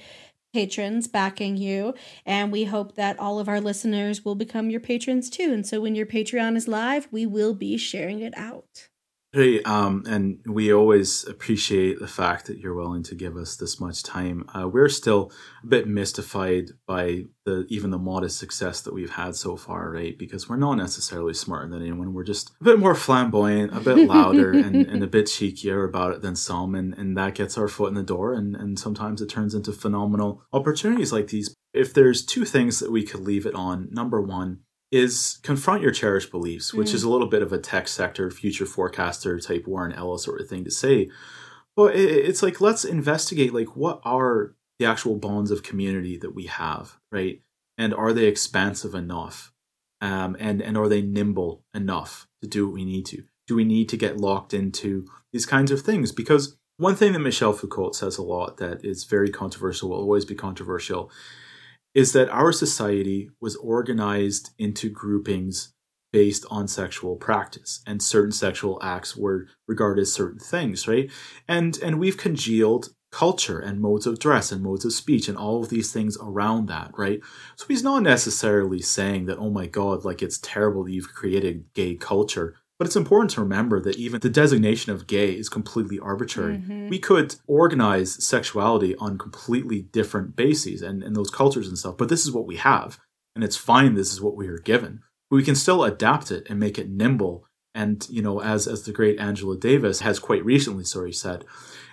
patrons backing you and we hope that all of our listeners will become your patrons too. And so when your patreon is live we will be sharing it out Hey, um, and we always appreciate the fact that you're willing to give us this much time. Uh, we're still a bit mystified by the even the modest success that we've had so far, right? Because we're not necessarily smarter than anyone. We're just a bit more flamboyant, a bit louder, and, and a bit cheekier about it than some, and, and that gets our foot in the door. And, and sometimes it turns into phenomenal opportunities like these. If there's two things that we could leave it on, number one, is confront your cherished beliefs, which Mm. is a little bit of a tech sector, future forecaster type Warren Ellis sort of thing to say. But it's like let's investigate like what are the actual bonds of community that we have, right? And are they expansive enough? Um, and and are they nimble enough to do what we need to? Do we need to get locked into these kinds of things? Because one thing that Michel Foucault says a lot that is very controversial, will always be controversial, is that our society was organized into groupings based on sexual practice and certain sexual acts were regarded as certain things right? And and we've congealed culture and modes of dress and modes of speech and all of these things around that right? So he's not necessarily saying that oh my god like it's terrible that you've created gay culture but it's important to remember that even the designation of gay is completely arbitrary. Mhm. We could organize sexuality on completely different bases and, and those cultures and stuff, but this is what we have. And it's fine, this is what we are given. But we can still adapt it and make it nimble. And, you know, as as the great Angela Davis has quite recently, sorry, said,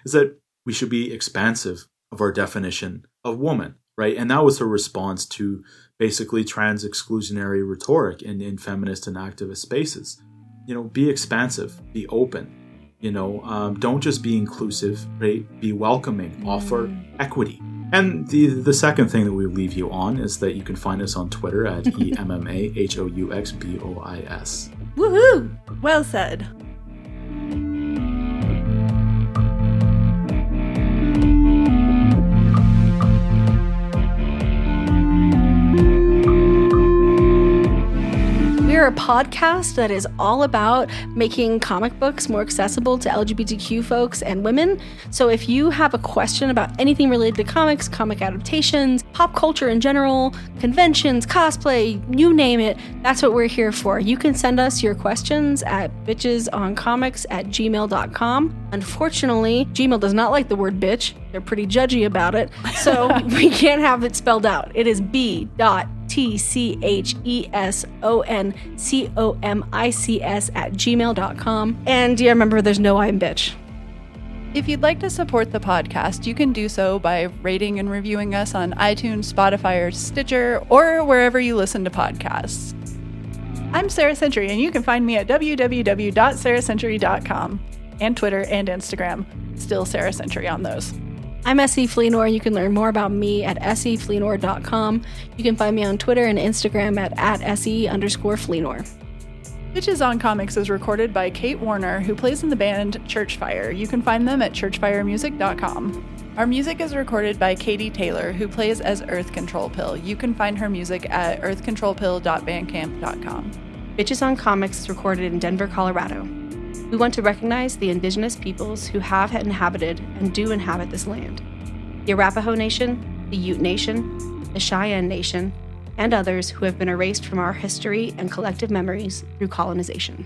is that we should be expansive of our definition of woman, right? And that was her response to basically trans exclusionary rhetoric in, in feminist and activist spaces you know be expansive be open you know um, don't just be inclusive right? Be welcoming offer equity. And the the second thing that we leave you on is that you can find us on twitter at E e-m-m-a-h-o-u-x-b-o-i-s woohoo! Well said. A podcast that is all about making comic books more accessible to LGBTQ folks and women. So if you have a question about anything related to comics, comic adaptations, pop culture in general, conventions, cosplay, you name it, that's what we're here for. You can send us your questions at bitchesoncomics at gmail.com. Unfortunately, Gmail does not like the word bitch. They're pretty judgy about it. So we can't have it spelled out. It is B dot T C H E S O N C O M I C S at gmail.com. And yeah, remember, there's no I'm bitch. If you'd like to support the podcast, you can do so by rating and reviewing us on iTunes, Spotify, or Stitcher, or wherever you listen to podcasts. I'm Sara Century, and you can find me at www.saracentury.com and Twitter and Instagram. Still Sara Century on those. I'm SE Fleenor. You can learn more about me at sefleenor.com. You can find me on Twitter and Instagram at, at se underscore Fleenor. Bitches on Comics is recorded by Kate Warner, who plays in the band Churchfire. You can find them at churchfiremusic.com. Our music is recorded by Katie Taylor, who plays as Earth Control Pill. You can find her music at earthcontrolpill.bandcamp.com. Bitches on Comics is recorded in Denver, Colorado. We want to recognize the indigenous peoples who have inhabited and do inhabit this land the Arapaho Nation, the Ute Nation, the Cheyenne Nation, and others who have been erased from our history and collective memories through colonization.